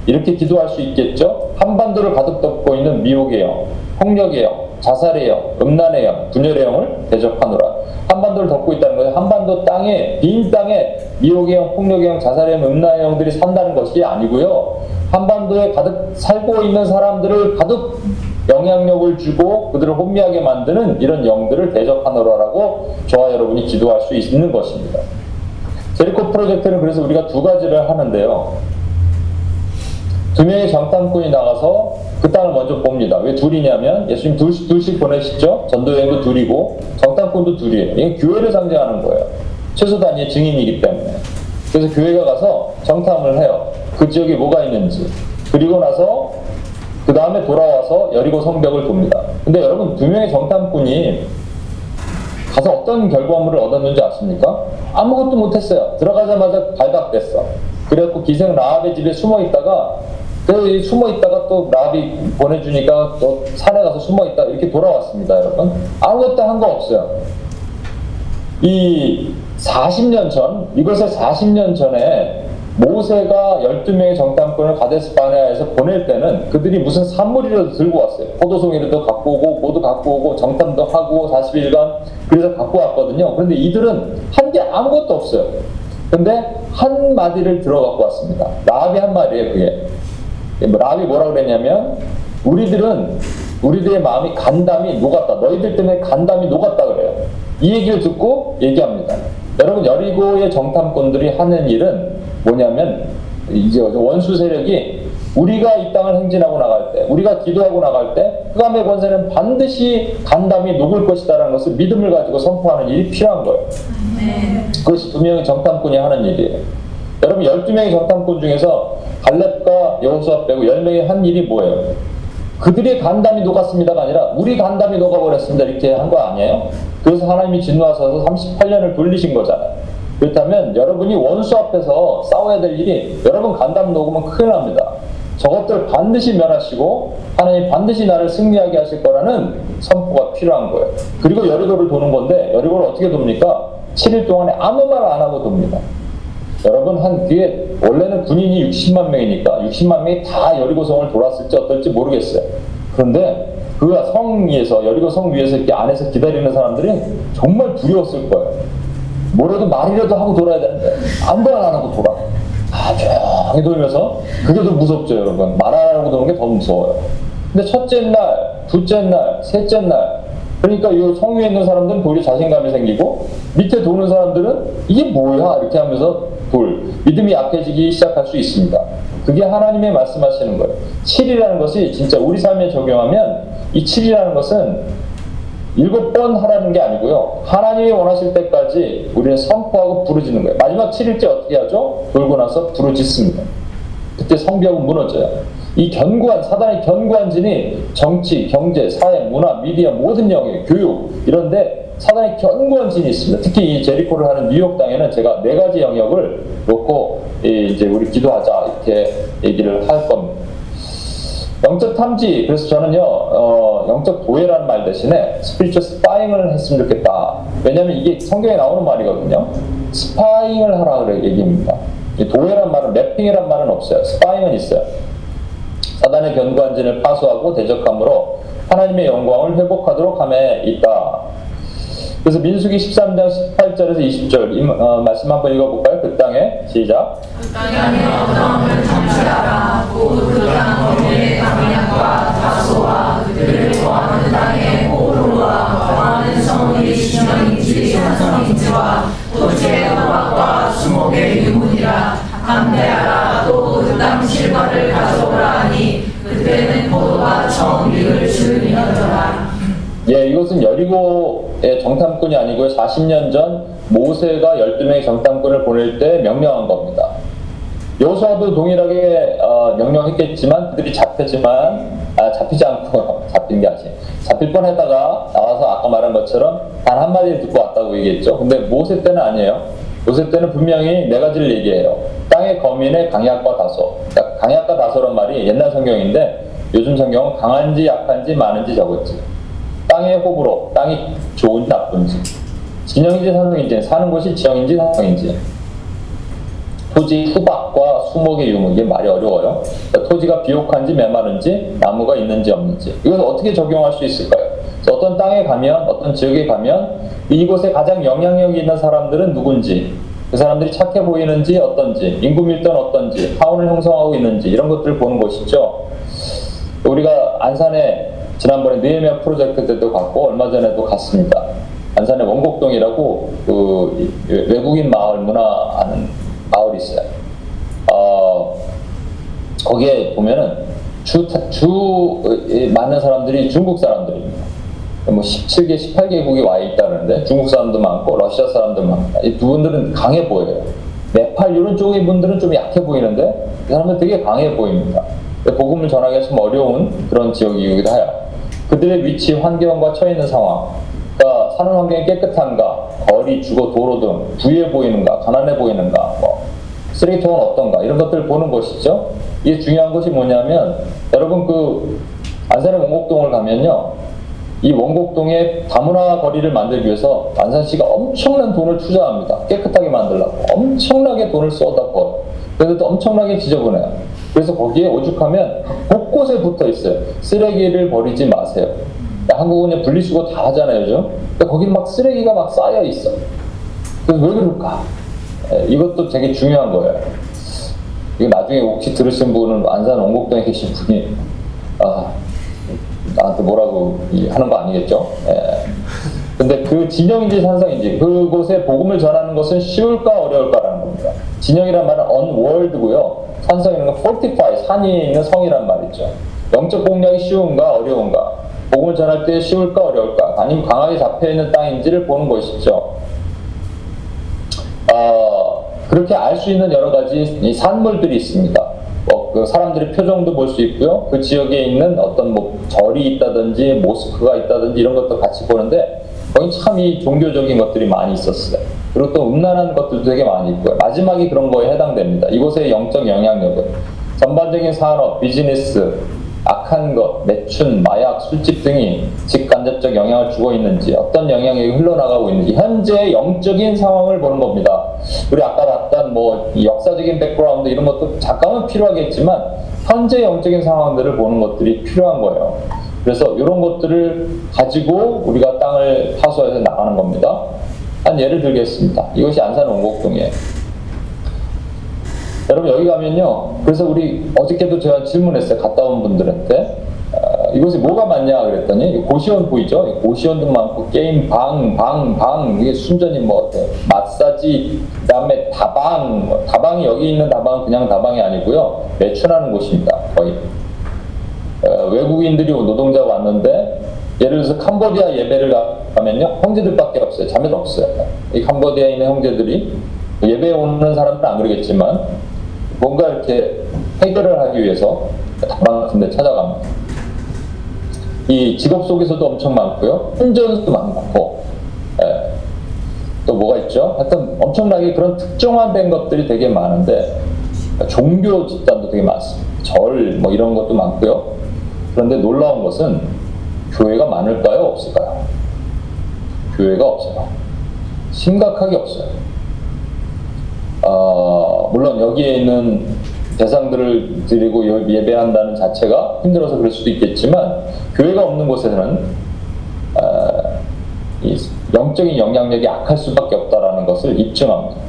이렇게 기도할 수 있겠죠? 한반도를 가득 덮고 있는 영, 폭력의 영, 자살의 영, 음란의 영, 분열의 영을 대적하노라. 한반도를 덮고 있다는 것은 한반도 땅에 빈 땅에 미혹의 영, 폭력의 영, 자살의 영, 음란의 영들이 산다는 것이 아니고요. 한반도에 가득 살고 있는 사람들을 가득 영향력을 주고 그들을 혼미하게 만드는 이런 영들을 대적하노라라고 저와 여러분이 기도할 수 있는 것입니다. 제리코 프로젝트는 그래서 우리가 두 가지를 하는데요. 두 명의 정탐꾼이 나가서 그 땅을 먼저 봅니다. 왜 둘이냐면 예수님 둘씩, 둘씩 보내시죠. 전도여행도 둘이고 정탐꾼도 둘이에요. 이게 교회를 상징하는 거예요. 최소 단위의 증인이기 때문에. 그래서 교회가 가서 정탐을 해요. 그 지역에 뭐가 있는지. 그리고 나서 그 다음에 돌아와서 여리고 성벽을 돕니다. 근데 여러분 두 명의 정탐꾼이 가서 어떤 결과물을 얻었는지 아십니까? 아무것도 못했어요. 들어가자마자 발각됐어. 그래갖고 기생 라합의 집에 숨어 있다가 그 숨어 있다가 또 라합이 보내주니까 또 산에 가서 숨어 있다 이렇게 돌아왔습니다, 여러분. 아무것도 한 거 없어요. 이 40년 전, 이것을 40년 전에 모세가 12명의 정탐꾼을 가데스 바네아에서 보낼 때는 그들이 무슨 산물이라도 들고 왔어요. 포도송이라도 갖고 오고, 모두 갖고 오고, 정탐도 하고, 40일간, 그래서 갖고 왔거든요. 그런데 이들은 한 게 아무것도 없어요. 근데 한 마디를 들어 갖고 왔습니다. 라합이 한 말이에요, 그게. 뭐 라합이 뭐라고 그랬냐면, 우리들은, 우리들의 마음이 간담이 녹았다. 너희들 때문에 간담이 녹았다 그래요. 이 얘기를 듣고 얘기합니다. 여러분, 여리고의 정탐꾼들이 하는 일은 뭐냐면, 이제 원수 세력이 우리가 이 땅을 행진하고 나갈 때, 우리가 기도하고 나갈 때, 흑암의 권세는 반드시 간담이 녹을 것이다라는 것을 믿음을 가지고 선포하는 일이 필요한 거예요. 그것이 두 명의 정탐꾼이 하는 일이에요. 여러분 12명의 정탐꾼 중에서 갈렙과 여호수아 빼고 10명이 한 일이 뭐예요? 그들의 간담이 녹았습니다가 아니라 우리 간담이 녹아버렸습니다 이렇게 한 거 아니에요? 그래서 하나님이 진노하셔서 38년을 돌리신 거잖아요. 그렇다면 여러분이 원수 앞에서 싸워야 될 일이 여러분 간담 녹으면 큰일 납니다. 저것들 반드시 멸하시고 하나님 반드시 나를 승리하게 하실 거라는 선포가 필요한 거예요. 그리고 여리고를 도는 건데 여리고를 어떻게 돕니까? 7일 동안에 아무 말 안 하고 돕니다. 여러분 한 뒤에 원래는 군인이 60만 명이니까 60만 명이 다 여리고성을 돌았을지 어떨지 모르겠어요. 그런데 그 성 위에서 여리고 성 위에서 이렇게 안에서 기다리는 사람들이 정말 두려웠을 거예요. 뭐라도 말이라도 하고 돌아야 되는데 아무 말안 하고 돌아. 아 조용히 돌면서 그게 더 무섭죠 여러분. 말 안 하고 도는 게 더 무서워요. 근데 첫째 날, 둘째 날, 셋째 날 그러니까 이 성 위에 있는 사람들은 도리어 자신감이 생기고 밑에 도는 사람들은 이게 뭐야 이렇게 하면서 돌 믿음이 약해지기 시작할 수 있습니다. 그게 하나님의 말씀하시는 거예요. 7이라는 것이 진짜 우리 삶에 적용하면 이 7이라는 것은 일곱 번 하라는 게 아니고요. 하나님이 원하실 때까지 우리는 선포하고 부르짖는 거예요. 마지막 7일째 어떻게 하죠? 돌고 나서 부르짖습니다. 그때 성벽은 무너져요. 이 견고한 사단의 견고한 진이 정치, 경제, 사회, 문화, 미디어 모든 영역, 교육 이런데 사단의 견고한 진이 있습니다. 특히 이 제리코를 하는 뉴욕 땅에는 제가 네 가지 영역을 놓고 이제 우리 기도하자 이렇게 얘기를 할 겁니다. 영적 탐지 그래서 저는요 어, 영적 도해라는 말 대신에 spiritual spying을 했으면 좋겠다. 왜냐하면 이게 성경에 나오는 말이거든요. spying을 하라 그래 얘기입니다. 이 도해란 말은 mapping이란 말은 없어요. spying은 있어요. 사단의 견고한 진을 파수하고 대적함으로 하나님의 영광을 회복하도록 함에 있다. 그래서 민수기 13장 18절에서 20절. 이 어, 말씀 한번 읽어볼까요? 그 땅에 시작. 땅의 어떠함을 탐지하라. 곧 그 땅 거민의 강약과 다소와 그들의 거하는 땅의 호불호와 거하는 성읍이 진영인지 산성인지와 호박과 수목의 유문이라. 감대하라. 또 그 땅 실과를 가져오라 하니 그때는 포도가 처음 익을 즈음이었더라. 예, 이것은 여리고의 정탐꾼이 아니고요. 40년 전 모세가 12명의 정탐꾼을 보낼 때 명령한 겁니다. 여호수아도 동일하게 어, 명령했겠지만 그들이 잡혔지만 아, 잡히지 않고 [laughs] 잡힌 게 아니지 잡힐 뻔했다가 나와서 아까 말한 것처럼 단 한마디 듣고 왔다고 얘기했죠. 근데 모세 때는 아니에요. 모세 때는 분명히 네 가지를 얘기해요. 땅의 거민의 강약과 다소. 그러니까 강약과 다소란 말이 옛날 성경인데 요즘 성경은 강한지 약한지 많은지 적었지. 땅의 호불호, 땅이 좋은지 나쁜지, 진영인지 산성인지, 사는 곳이 지형인지 산성인지, 토지 수박과 수목의 유무, 이게 말이 어려워요. 그러니까 토지가 비옥한지 메마른지, 나무가 있는지 없는지, 이것을 어떻게 적용할 수 있을까요? 어떤 땅에 가면, 어떤 지역에 가면, 이곳에 가장 영향력이 있는 사람들은 누군지, 그 사람들이 착해 보이는지 어떤지, 인구 밀도는 어떤지, 타운을 형성하고 있는지, 이런 것들을 보는 것이죠. 우리가 안산에 지난번에 느헤미야 프로젝트 때도 갔고 얼마 전에도 갔습니다. 안산에 원곡동이라고 그 외국인 마을 문화하는 마을이 있어요. 어, 거기에 보면은 주, 주 많은 사람들이 중국 사람들입니다. 뭐 17개, 18개국이 와 있다는데 중국 사람도 많고 러시아 사람도 많고 이두 분들은 강해 보여요. 네팔 이런 쪽의 분들은 좀 약해 보이는데 그 사람들 되게 강해 보입니다. 복음을 전하기가 좀 어려운 그런 지역이기도 해요. 그들의 위치, 환경과 처해 있는 상황, 그러니까 사는 환경이 깨끗한가, 거리, 주거, 도로 등 부유해 보이는가, 가난해 보이는가, 뭐 쓰레기통은 어떤가 이런 것들을 보는 것이죠. 이게 중요한 것이 뭐냐면 여러분 그 안산의 원곡동을 가면요. 이 원곡동의 다문화 거리를 만들기 위해서 안산시가 엄청난 돈을 투자합니다. 깨끗하게 만들려고 엄청나게 돈을 쏟아부어요. 그런데도 엄청나게 지저분해요. 그래서 거기에 오죽하면 곳곳에 붙어 있어요. 쓰레기를 버리지 마세요. 한국은 분리수거 다 하잖아요, 요즘. 근데 거기는 막 쓰레기가 막 쌓여 있어. 그래서 왜 그럴까? 예, 이것도 되게 중요한 거예요. 이거 나중에 혹시 들으신 분은 안산 원곡동에 계신 분이 아, 나한테 뭐라고 이- 하는 거 아니겠죠? 예. 근데 그 진영인지 산성인지 그곳에 복음을 전하는 것은 쉬울까 어려울까라는 겁니다. 진영이란 말은 onworld고요. 산성이라는 건 fortify, 산이 있는 성이란 말이죠. 영적 공략이 쉬운가 어려운가? 복음을 전할 때 쉬울까 어려울까? 아니면 강하게 잡혀있는 땅인지를 보는 것이죠. 어, 그렇게 알 수 있는 여러 가지 이 산물들이 있습니다. 뭐, 그 사람들의 표정도 볼 수 있고요. 그 지역에 있는 어떤 뭐 절이 있다든지 모스크가 있다든지 이런 것도 같이 보는데 참 이 종교적인 것들이 많이 있었어요. 그리고 또 음란한 것들도 되게 많이 있고요. 마지막이 그런 거에 해당됩니다. 이곳의 영적 영향력은 전반적인 산업, 비즈니스, 악한 것, 매춘, 마약, 술집 등이 직간접적 영향을 주고 있는지 어떤 영향력이 흘러나가고 있는지 현재의 영적인 상황을 보는 겁니다. 우리 아까 봤던 뭐 이 역사적인 background 이런 것도 잠깐은 필요하겠지만 현재 영적인 상황들을 보는 것들이 필요한 거예요. 그래서 이런 것들을 가지고 우리가 땅을 파수해서 나가는 겁니다. 한 예를 들겠습니다. 이것이 안산 원곡동이에요. 여러분 여기 가면요. 그래서 우리 어저께도 제가 질문했어요. 갔다 온 분들한테 어, 이곳에 뭐가 많냐 그랬더니 고시원 보이죠? 이 고시원도 많고 게임 방, 방, 방 이게 순전히 뭐? 마사지 그다음에 다방 뭐 다방이 여기 있는 다방은 그냥 다방이 아니고요. 매춘하는 곳입니다. 거의 어, 외국인들이 노동자 왔는데 예를 들어서 캄보디아 예배를 가- 가면요 형제들밖에 없어요. 자매는 없어요. 이 캄보디아에 있는 형제들이 예배 오는 사람들은 안 그러겠지만 뭔가 이렇게 해결을 하기 위해서 다방 같은 데 찾아갑니다 이 직업 속에서도 엄청 많고요. 혼전도 많고. 예. 또 뭐가 있죠? 하여튼 엄청나게 그런 특정화된 것들이 되게 많은데 종교 집단도 되게 많습니다. 절 뭐 이런 것도 많고요 그런데 놀라운 것은 교회가 많을까요? 없을까요? 교회가 없어요. 심각하게 없어요. 어, 물론 여기에 있는 대상들을 드리고 여- 예배한다는 자체가 힘들어서 그럴 수도 있겠지만 교회가 없는 곳에는 어, 이 영적인 영향력이 약할 수밖에 없다라는 것을 입증합니다.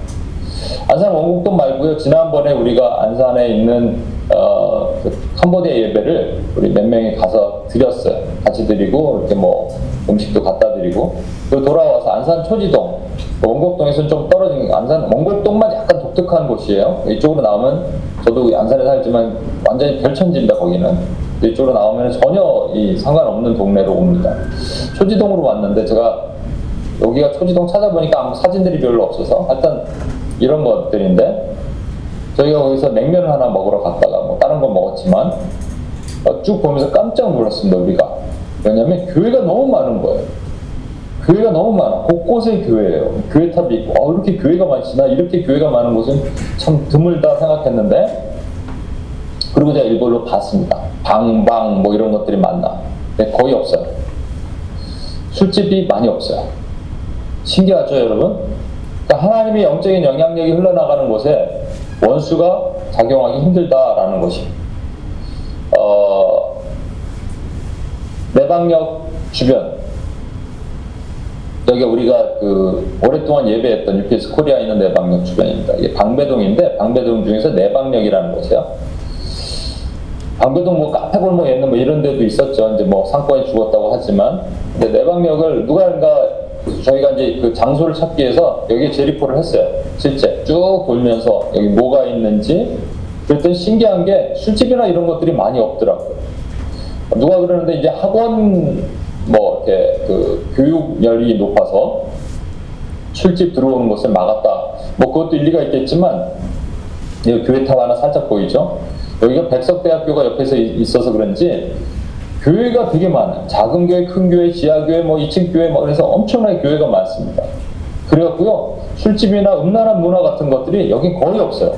안산 원곡동 말고요. 지난번에 우리가 안산에 있는 어, 그 캄보디아 예배를 우리 몇 명이 가서 드렸어요. 같이 드리고 이렇게 뭐 음식도 갖다 드리고 그리고 돌아와서 안산 초지동 원곡동에서는 좀 떨어진 거 안산 원곡동만 약간 독특한 곳이에요. 이쪽으로 나오면 저도 안산에 살지만 완전히 별천지입니다. 거기는 이쪽으로 나오면 전혀 이 상관없는 동네로 옵니다. 초지동으로 왔는데 제가 여기가 초지동 찾아보니까 아무 사진들이 별로 없어서 하여튼 이런 것들인데 저희가 거기서 냉면을 하나 먹으러 갔다가 뭐 다른 거 먹었지만 어, 쭉 보면서 깜짝 놀랐습니다 우리가. 왜냐면 교회가 너무 많은 거예요. 교회가 너무 많아. 곳곳에 교회예요. 교회 탑이 있고 아 이렇게 교회가 많지나 이렇게 교회가 많은 곳은 참 드물다 생각했는데 그리고 제가 일본로 봤습니다. 방방 뭐 이런 것들이 많나. 근데 거의 없어요. 술집이 많이 없어요. 신기하죠, 여러분? 그러니까 하나님의 영적인 영향력이 흘러나가는 곳에 원수가 작용하기 힘들다라는 것이. 어, 내방역 주변. 여기 우리가 그 오랫동안 예배했던 UPS 코리아에 있는 내방역 주변입니다. 이게 방배동인데 방배동 중에서 내방역이라는 곳이에요. 방배동 뭐 카페 골목 있는 뭐 이런 데도 있었죠. 이제 뭐 상권이 죽었다고 하지만 근데 내방역을 누가가 저희가 이제 그 장소를 찾기 위해서 여기에 재리포를 했어요. 실제 쭉 돌면서 여기 뭐가 있는지 그랬더니 신기한 게 술집이나 이런 것들이 많이 없더라고요. 누가 그러는데 이제 학원 뭐 이렇게 그 교육열이 높아서 술집 들어오는 것을 막았다. 뭐 그것도 일리가 있겠지만 여기 교회 탑 하나 살짝 보이죠? 여기가 백석대학교가 옆에서 이- 있어서 그런지 교회가 되게 많아요. 작은 교회, 큰 교회, 지하 교회, 뭐 2층 교회, 뭐 그래서 엄청나게 교회가 많습니다. 그래갖고요 술집이나 음란한 문화 같은 것들이 여기 거의 없어요.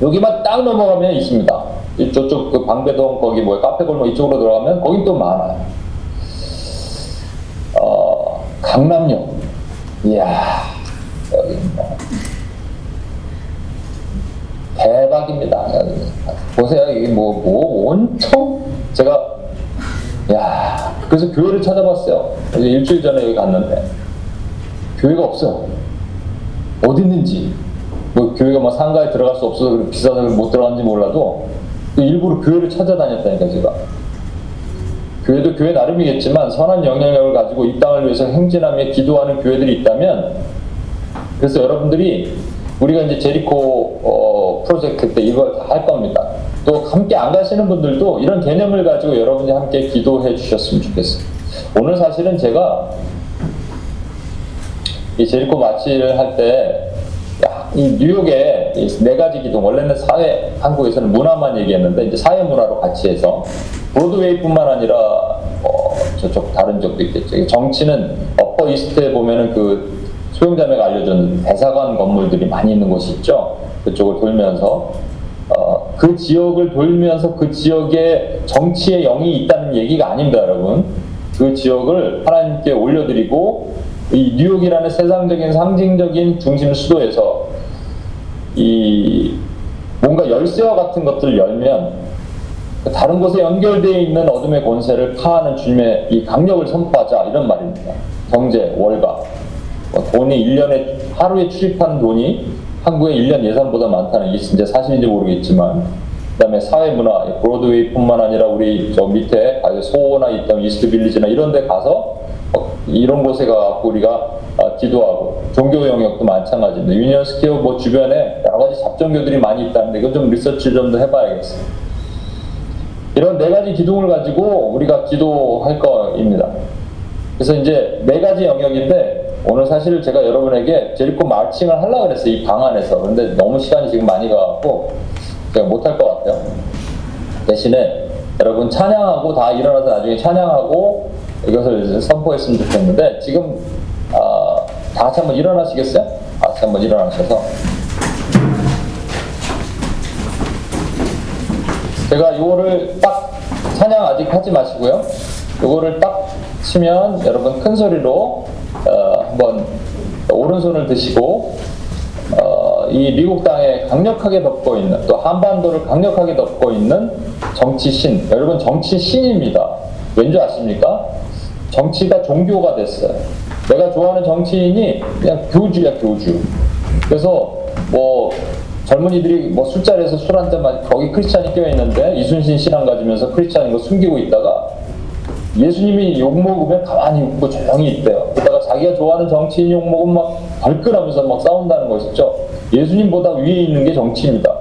여기만 딱 넘어가면 있습니다. 이 저쪽 그 방배동 거기 뭐 카페 골목 이쪽으로 들어가면 거긴 또 많아요. 어, 강남역. 이야, 여기 뭐. 대박입니다. 여기. 보세요. 이게 뭐, 뭐, 온통 제가, 야 그래서 교회를 찾아봤어요. 이제 일주일 전에 여기 갔는데, 교회가 없어요. 어디 있는지. 뭐, 교회가 막 상가에 들어갈 수 없어서 비싸서 못 들어갔는지 몰라도, 그 일부러 교회를 찾아다녔다니까, 제가. 교회도 교회 나름이겠지만 선한 영향력을 가지고 이 땅을 위해서 행진하며 기도하는 교회들이 있다면 그래서 여러분들이 우리가 이제 제리코 어, 프로젝트 때 이걸 다 할 겁니다. 또 함께 안 가시는 분들도 이런 개념을 가지고 여러분이 함께 기도해 주셨으면 좋겠어요. 오늘 사실은 제가 이 제리코 마치를 할때 이 뉴욕에 이네 가지 기둥 원래는 사회 한국에서는 문화만 얘기했는데 이제 사회 문화로 같이 해서 브로드웨이뿐만 아니라 어, 저쪽 다른 쪽도 있겠죠. 이 정치는 어퍼 이스트에 보면은 그 소영자매가 알려준 대사관 건물들이 많이 있는 곳이 있죠. 그쪽을 돌면서 어, 그 지역을 돌면서 그 지역에 정치의 영이 있다는 얘기가 아닙니다, 여러분. 그 지역을 하나님께 올려드리고 이 뉴욕이라는 세상적인 상징적인 중심 수도에서 이 뭔가 열쇠와 같은 것들을 열면 다른 곳에 연결되어 있는 어둠의 권세를 파하는 주님의 이 강력을 선포하자 이런 말입니다. 경제, 월가, 뭐 돈이 1년에 하루에 출입하는 돈이 한국의 1년 예산보다 많다는 게 진짜 사실인지 모르겠지만 그다음에 사회 문화, 브로드웨이뿐만 아니라 우리 저 밑에 소호나 있던 이스트 빌리지나 이런 데 가서 어, 이런 곳에 가고 우리가 아, 기도하고 종교 영역도 마찬가지입니다. 유니언 스퀘어 뭐 주변에 여러 가지 잡종교들이 많이 있다는데 이거 좀 리서치 좀 더 해봐야겠어요. 이런 네 가지 기둥을 가지고 우리가 기도할 거입니다. 그래서 이제 네 가지 영역인데 오늘 사실 제가 여러분에게 제리코 마칭을 하려고 그랬어요. 이 방 안에서. 근데 너무 시간이 지금 많이 가갖고 제가 못할 것 같아요. 대신에 여러분 찬양하고 다 일어나서 나중에 찬양하고 이것을 선포했으면 좋겠는데 지금 아, 다 같이 한번 일어나시겠어요? 다 같이 한번 일어나셔서 제가 요거를 딱 찬양 아직 하지 마시고요. 요거를 딱 치면 여러분 큰 소리로 어, 한번 오른손을 드시고 어, 이 미국 땅에 강력하게 덮고 있는 또 한반도를 강력하게 덮고 있는 정치신 여러분 정치신입니다. 왠지 아십니까? 정치가 종교가 됐어요. 내가 좋아하는 정치인이 그냥 교주야 교주. 그래서 뭐 젊은이들이 뭐 술자리에서 술 한잔 마 거기 크리스찬이 껴 있는데 이순신 신앙 가지면서 크리스찬인 거 숨기고 있다가 예수님이 욕 먹으면 가만히 웃고 조용히 있대요. 자기가 좋아하는 정치인 욕 먹으면 막 벌끌하면서 막 싸운다는 것이죠. 예수님보다 위에 있는 게 정치입니다.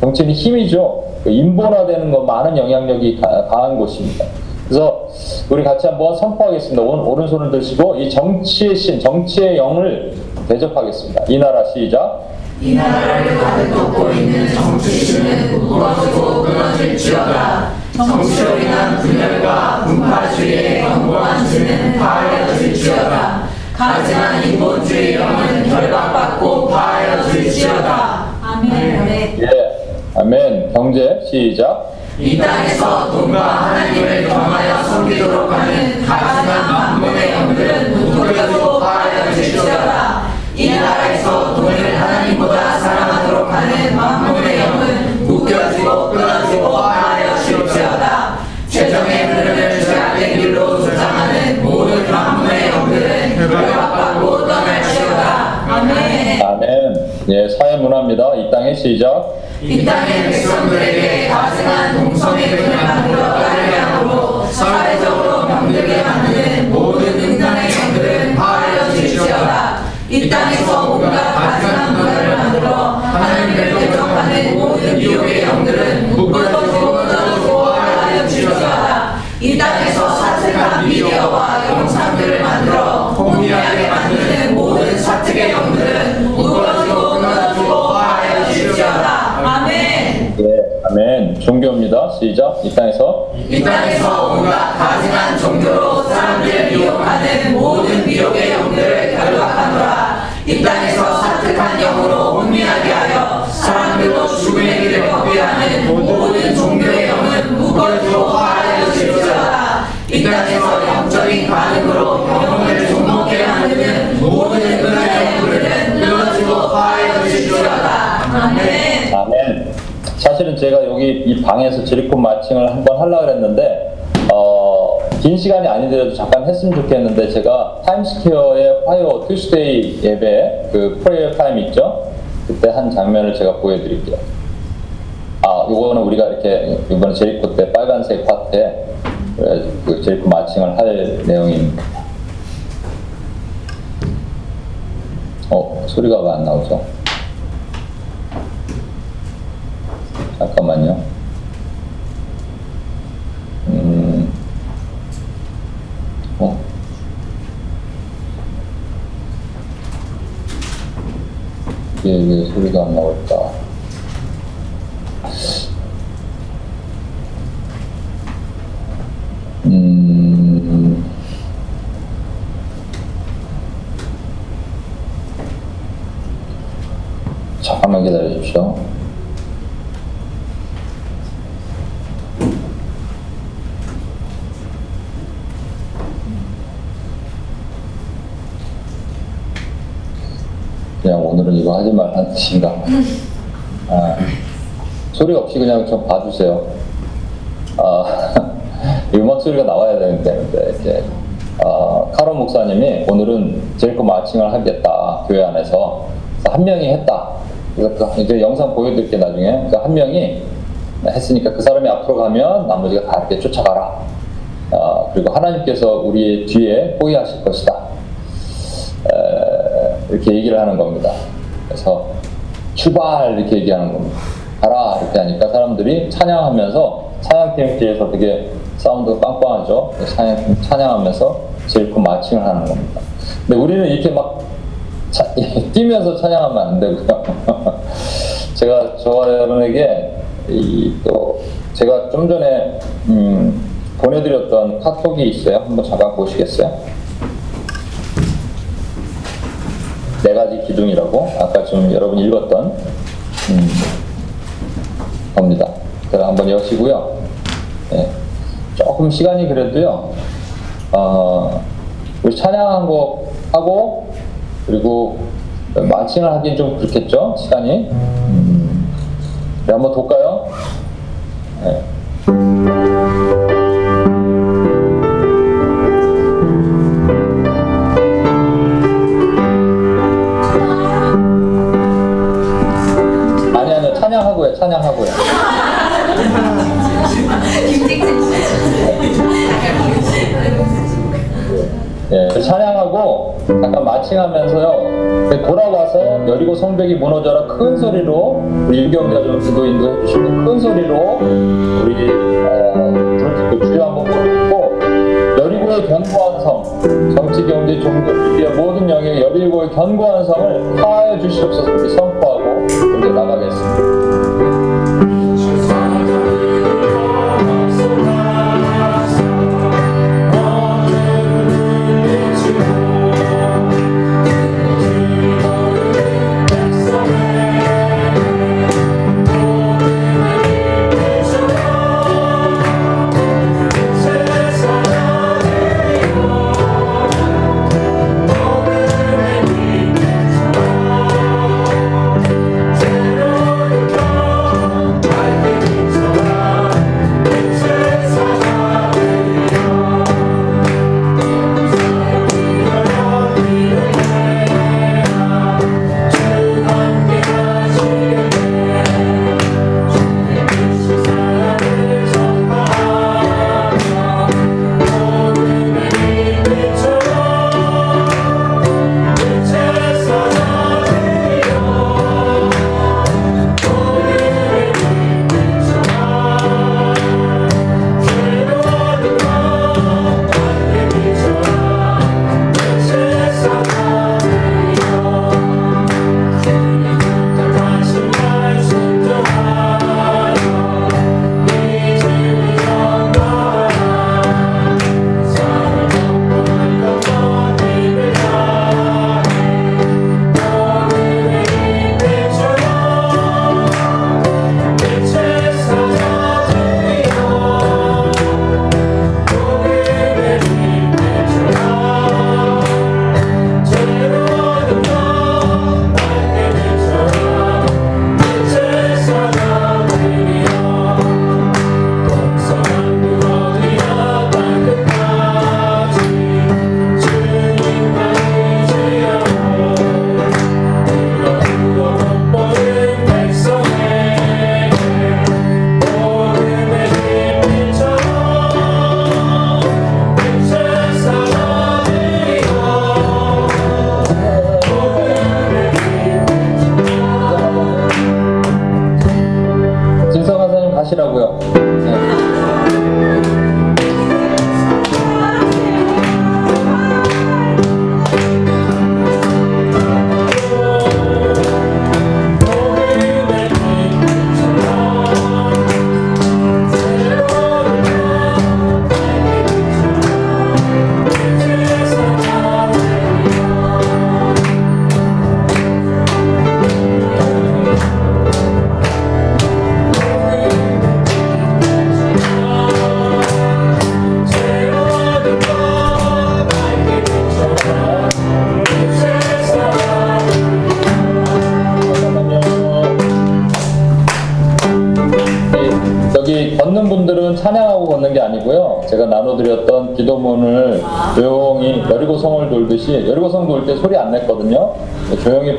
정치는 힘이죠. 그 인본화되는 거 많은 영향력이 가- 강한 곳입니다. 그래서 우리 같이 한번 선포하겠습니다. 오- 오른손을 드시고 이 정치의 신, 정치의 영을 대접하겠습니다. 이 나라 시작. 이 나라를 가득 덮고 있는 정치신은 무너지고 끊어질지어다. 정치로 인한 분열 경제 시작. 이 땅에서 돈과 하나님을 경하여 섬기도록 하는 가증한 만문의 영들은 무너지고 파하여질지어다. 이 나라에서 돈을 하나님보다 사랑하도록 하는 만문의 영은 묶여지고 끊어지고 파하여질지어다. 재정의 흐름을 죄악의 길로 조장하는 모든 만문의 영들은 결박받고 떠날지어다. 아멘. 아멘. 예, 사회 문화입니다. 이 땅의 시작. 이 땅의 백성들에게 가증한 동성애 끈을 만들어 따르게 함으로 사회적으로 병들게 만드는 모든 인간의 영들은 파하여질지어다. 이 땅에서 온갖 가증한 문화를 만들어 하나님을 대적하는 모든 유혹의 영들은 묶어지고 끊어지고 파하여질지어다. 이 땅에서 사특한 미디어와 시작. 이 땅에서 이 땅에서 온갖 가증한 종교로 사람들을 미혹하는 모든 미혹의 영들을 결박하노라. 이 땅에서 사특한 영으로 혼미하게 하여 사람들로 죽음의 길을 거부하는 모든 종교의 영은 묶어주고 화하여질지어다. 이 땅에서 영적인 반응으로 영혼을 좀먹게 만드는 모든 은혜의 영들은 끊어지고 파하여질지어다. 아멘. 아멘. 사실은 제가 여기 이 방에서 Jericho marching을 한번 하려고 했는데 어, 긴 시간이 아니더라도 잠깐 했으면 좋겠는데 제가 타임스퀘어의 화요 Tuesday 예배 그 prayer time 있죠? 그때 한 장면을 제가 보여드릴게요. 아, 요거는 우리가 이렇게 이번에 제리코 때 빨간색 파트에 그 제리코 마칭을 할 내용입니다. 어, 소리가 왜 안 나오죠? 잠깐만요. 음, 어. 이게 왜 소리가 안 나올까? 음, 잠깐만 기다려 주십시오. 그냥 오늘은 말라는 뜻인가? 아, 소리 없이 그냥 좀 봐주세요. 아, [laughs] 이 음악 소리가 나와야 되는데, 이제, 아, 카론 목사님이 오늘은 제일코 마칭을 하겠다, 교회 안에서. 한 명이 했다. 그래서 그 이제 영상 보여드릴게 나중에. 그한 명이 했으니까 그 사람이 앞으로 가면 나머지가 다 이렇게 쫓아가라. 아, 그리고 하나님께서 우리의 뒤에 호위하실 것이다. 에, 이렇게 얘기를 하는 겁니다. 그래서 출발 이렇게 얘기하는 겁니다. 가라 이렇게 하니까 사람들이 찬양하면서 찬양팀 뒤에서 되게 사운드가 빵빵하죠. 찬양, 찬양하면서 제일 큰 마칭을 하는 겁니다. 근데 우리는 이렇게 막 차, [laughs] 뛰면서 찬양하면 안 되고요. [laughs] 제가 저와 여러분에게 이, 또 제가 좀 전에 음, 보내드렸던 카톡이 있어요. 한번 잠깐 보시겠어요? 네 가지 기둥이라고 아까 좀 여러분이 읽었던 음, 겁니다. 그럼 한번 여시고요. 네. 조금 시간이 그래도요. 어, 우리 찬양한 거 하고 그리고 마칭을 하긴 좀 그렇겠죠 시간이. 음, 네, 한번 볼까요? 네. 찬양하고요. 예, 그 찬양하고 잠깐 마칭하면서요. 그 돌아와서 여리고 성벽이 무너져라 큰 소리로 우리 유경자 좀 기도 인도해 주시고 큰 소리로 우리 어, 주여 한번 부르고 여리고의 견고한 성 정치 경제 종교 미디어 모든 영역 여리고의 견고한 성을 파하여 주시옵소서 우리 선포하고 이제 나가겠습니다.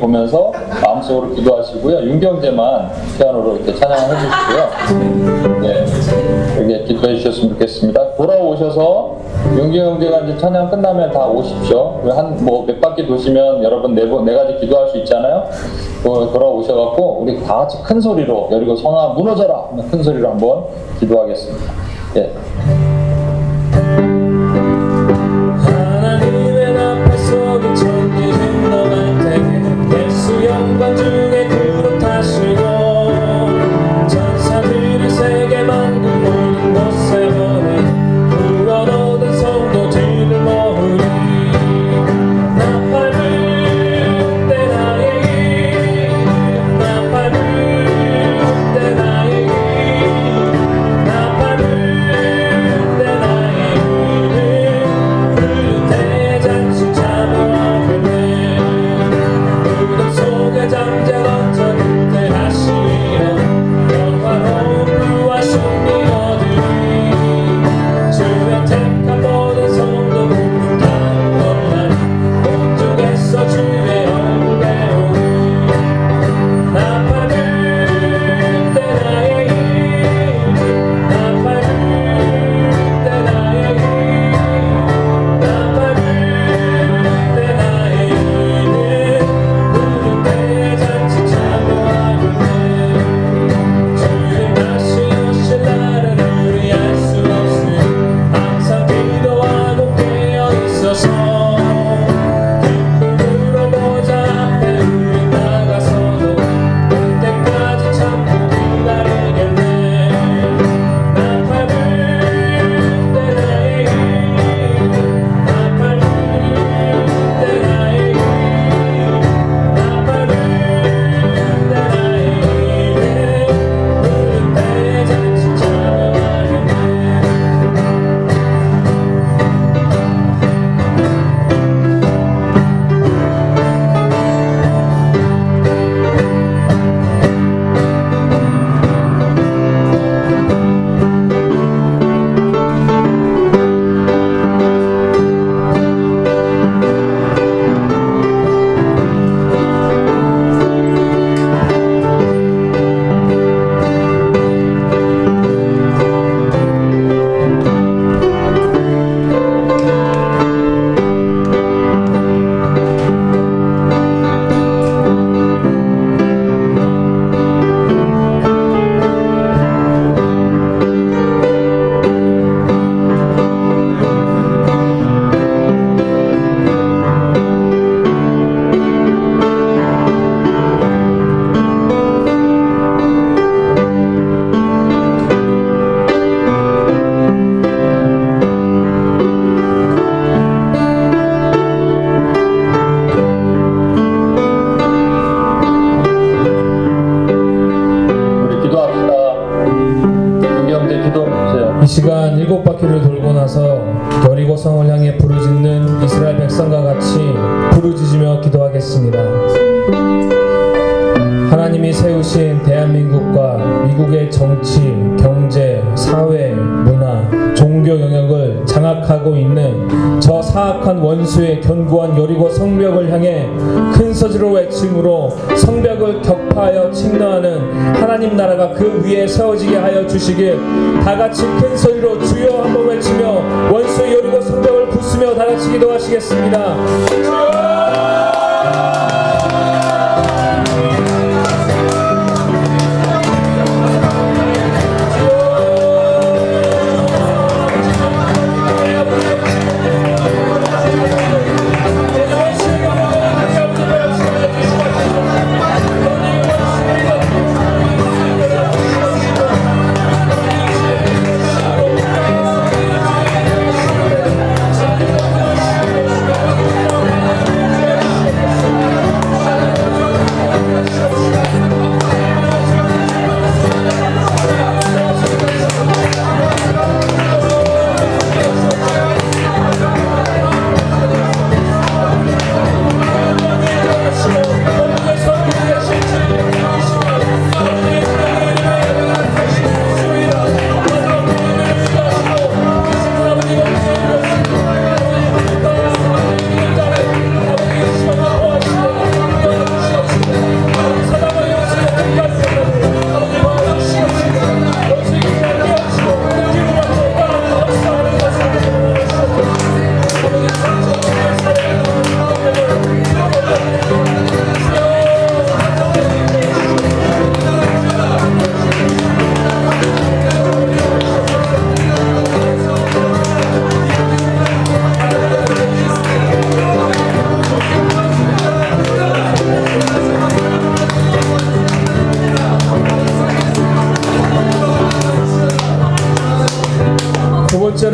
보면서 마음속으로 기도하시고요. 윤경제만 피아노로 이렇게 찬양을 해주시고요. 네. 이렇게 기도해 주셨으면 좋겠습니다. 돌아오셔서 윤경제가 이제 찬양 끝나면 다 오십시오. 한, 뭐, 몇 바퀴 도시면 여러분 네, 번, 네 가지 기도할 수 있잖아요. 어, 돌아오셔갖고 우리 다 같이 큰 소리로, 그리고 성화 무너져라! 큰 소리로 한번 기도하겠습니다. 한번 중에 그렇다시고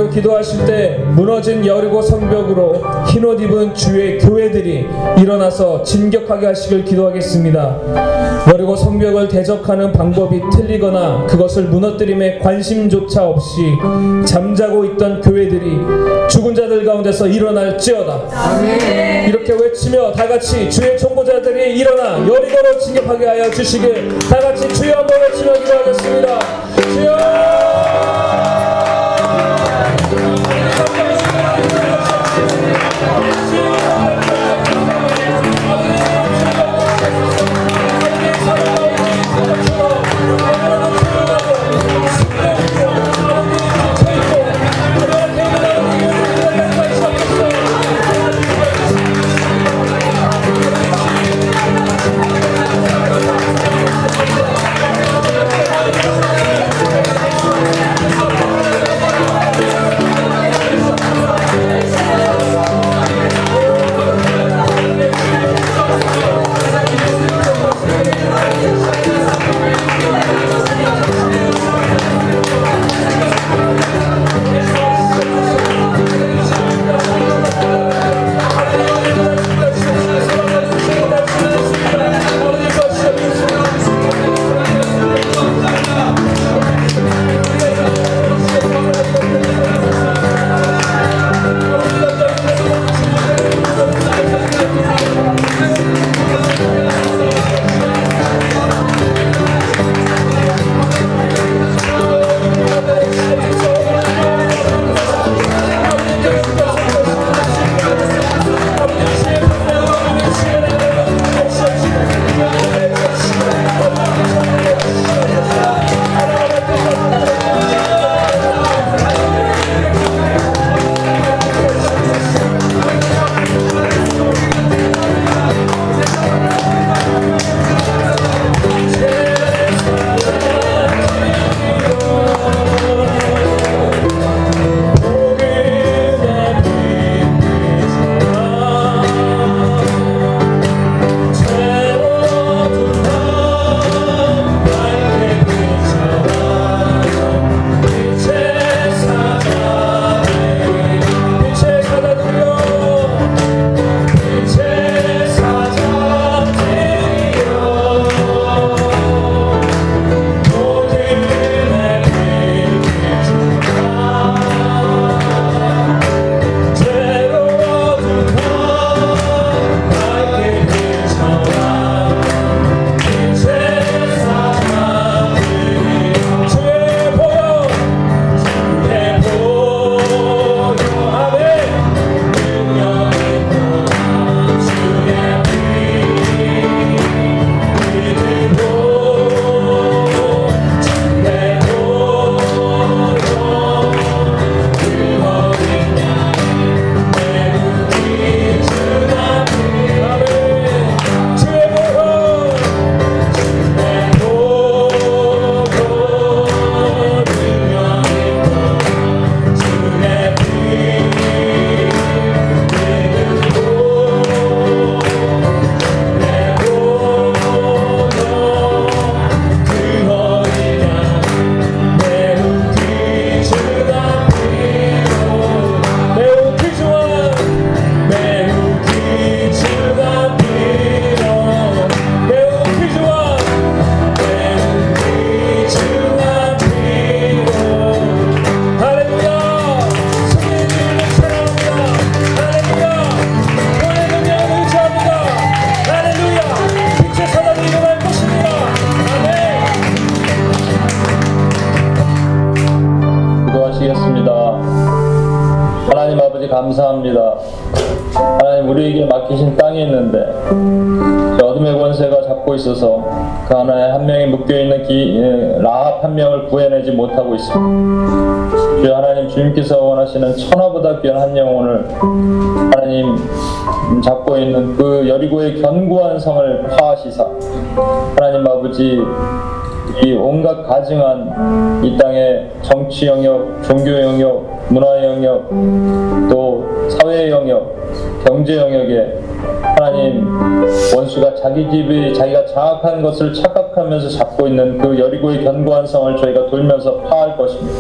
기도하실 때 무너진 여리고 성벽으로 흰옷 입은 주의 교회들이 일어나서 진격하게 하시길 기도하겠습니다. 여리고 성벽을 대적하는 방법이 틀리거나 그것을 무너뜨림에 관심조차 없이 잠자고 있던 교회들이 죽은 자들 가운데서 일어날지어다. 이렇게 외치며 다 같이 주의 총보자들이 일어나 여리고로 진격하게 하여 주시길 다 같이 주여 한번 외치며 기도하겠습니다. 주여! 원하시는 천하보다 귀한 한 영혼을 하나님 잡고 있는 그 여리고의 견고한 성을 파하시사 하나님 아버지 이 온갖 가증한 이 땅의 정치 영역, 종교 영역, 문화 영역, 또 사회 영역, 경제 영역에 하나님 원수가 자기 집이 자기가 장악한 것을 착각 하면서 잡고 있는 그 여리고의 견고한 성을 저희가 돌면서 파할 것입니다.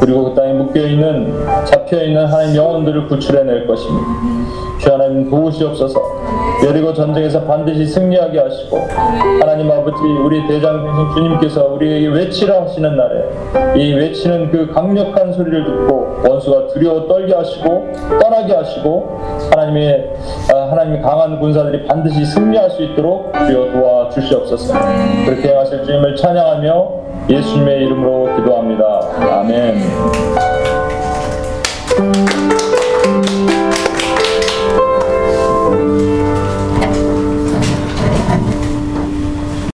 그리고 그 땅에 묶여 있는 잡혀 있는 하나님 영혼들을 구출해낼 것입니다. 주 하나님 도우시옵소서. 여리고 전쟁에서 반드시 승리하게 하시고 하나님 아버지 우리 대장 되신 주님께서 우리에게 외치라 하시는 날에 이 외치는 그 강력한 소리를 듣고 원수가 두려워 떨게 하시고 떠나게 하시고 하나님의 아, 하나님의 강한 군사들이 반드시 승리할 수 있도록 주여 도와 주시옵소서. 그렇게 행하실 주님을 찬양하며 예수님의 이름으로 기도합니다. 아멘.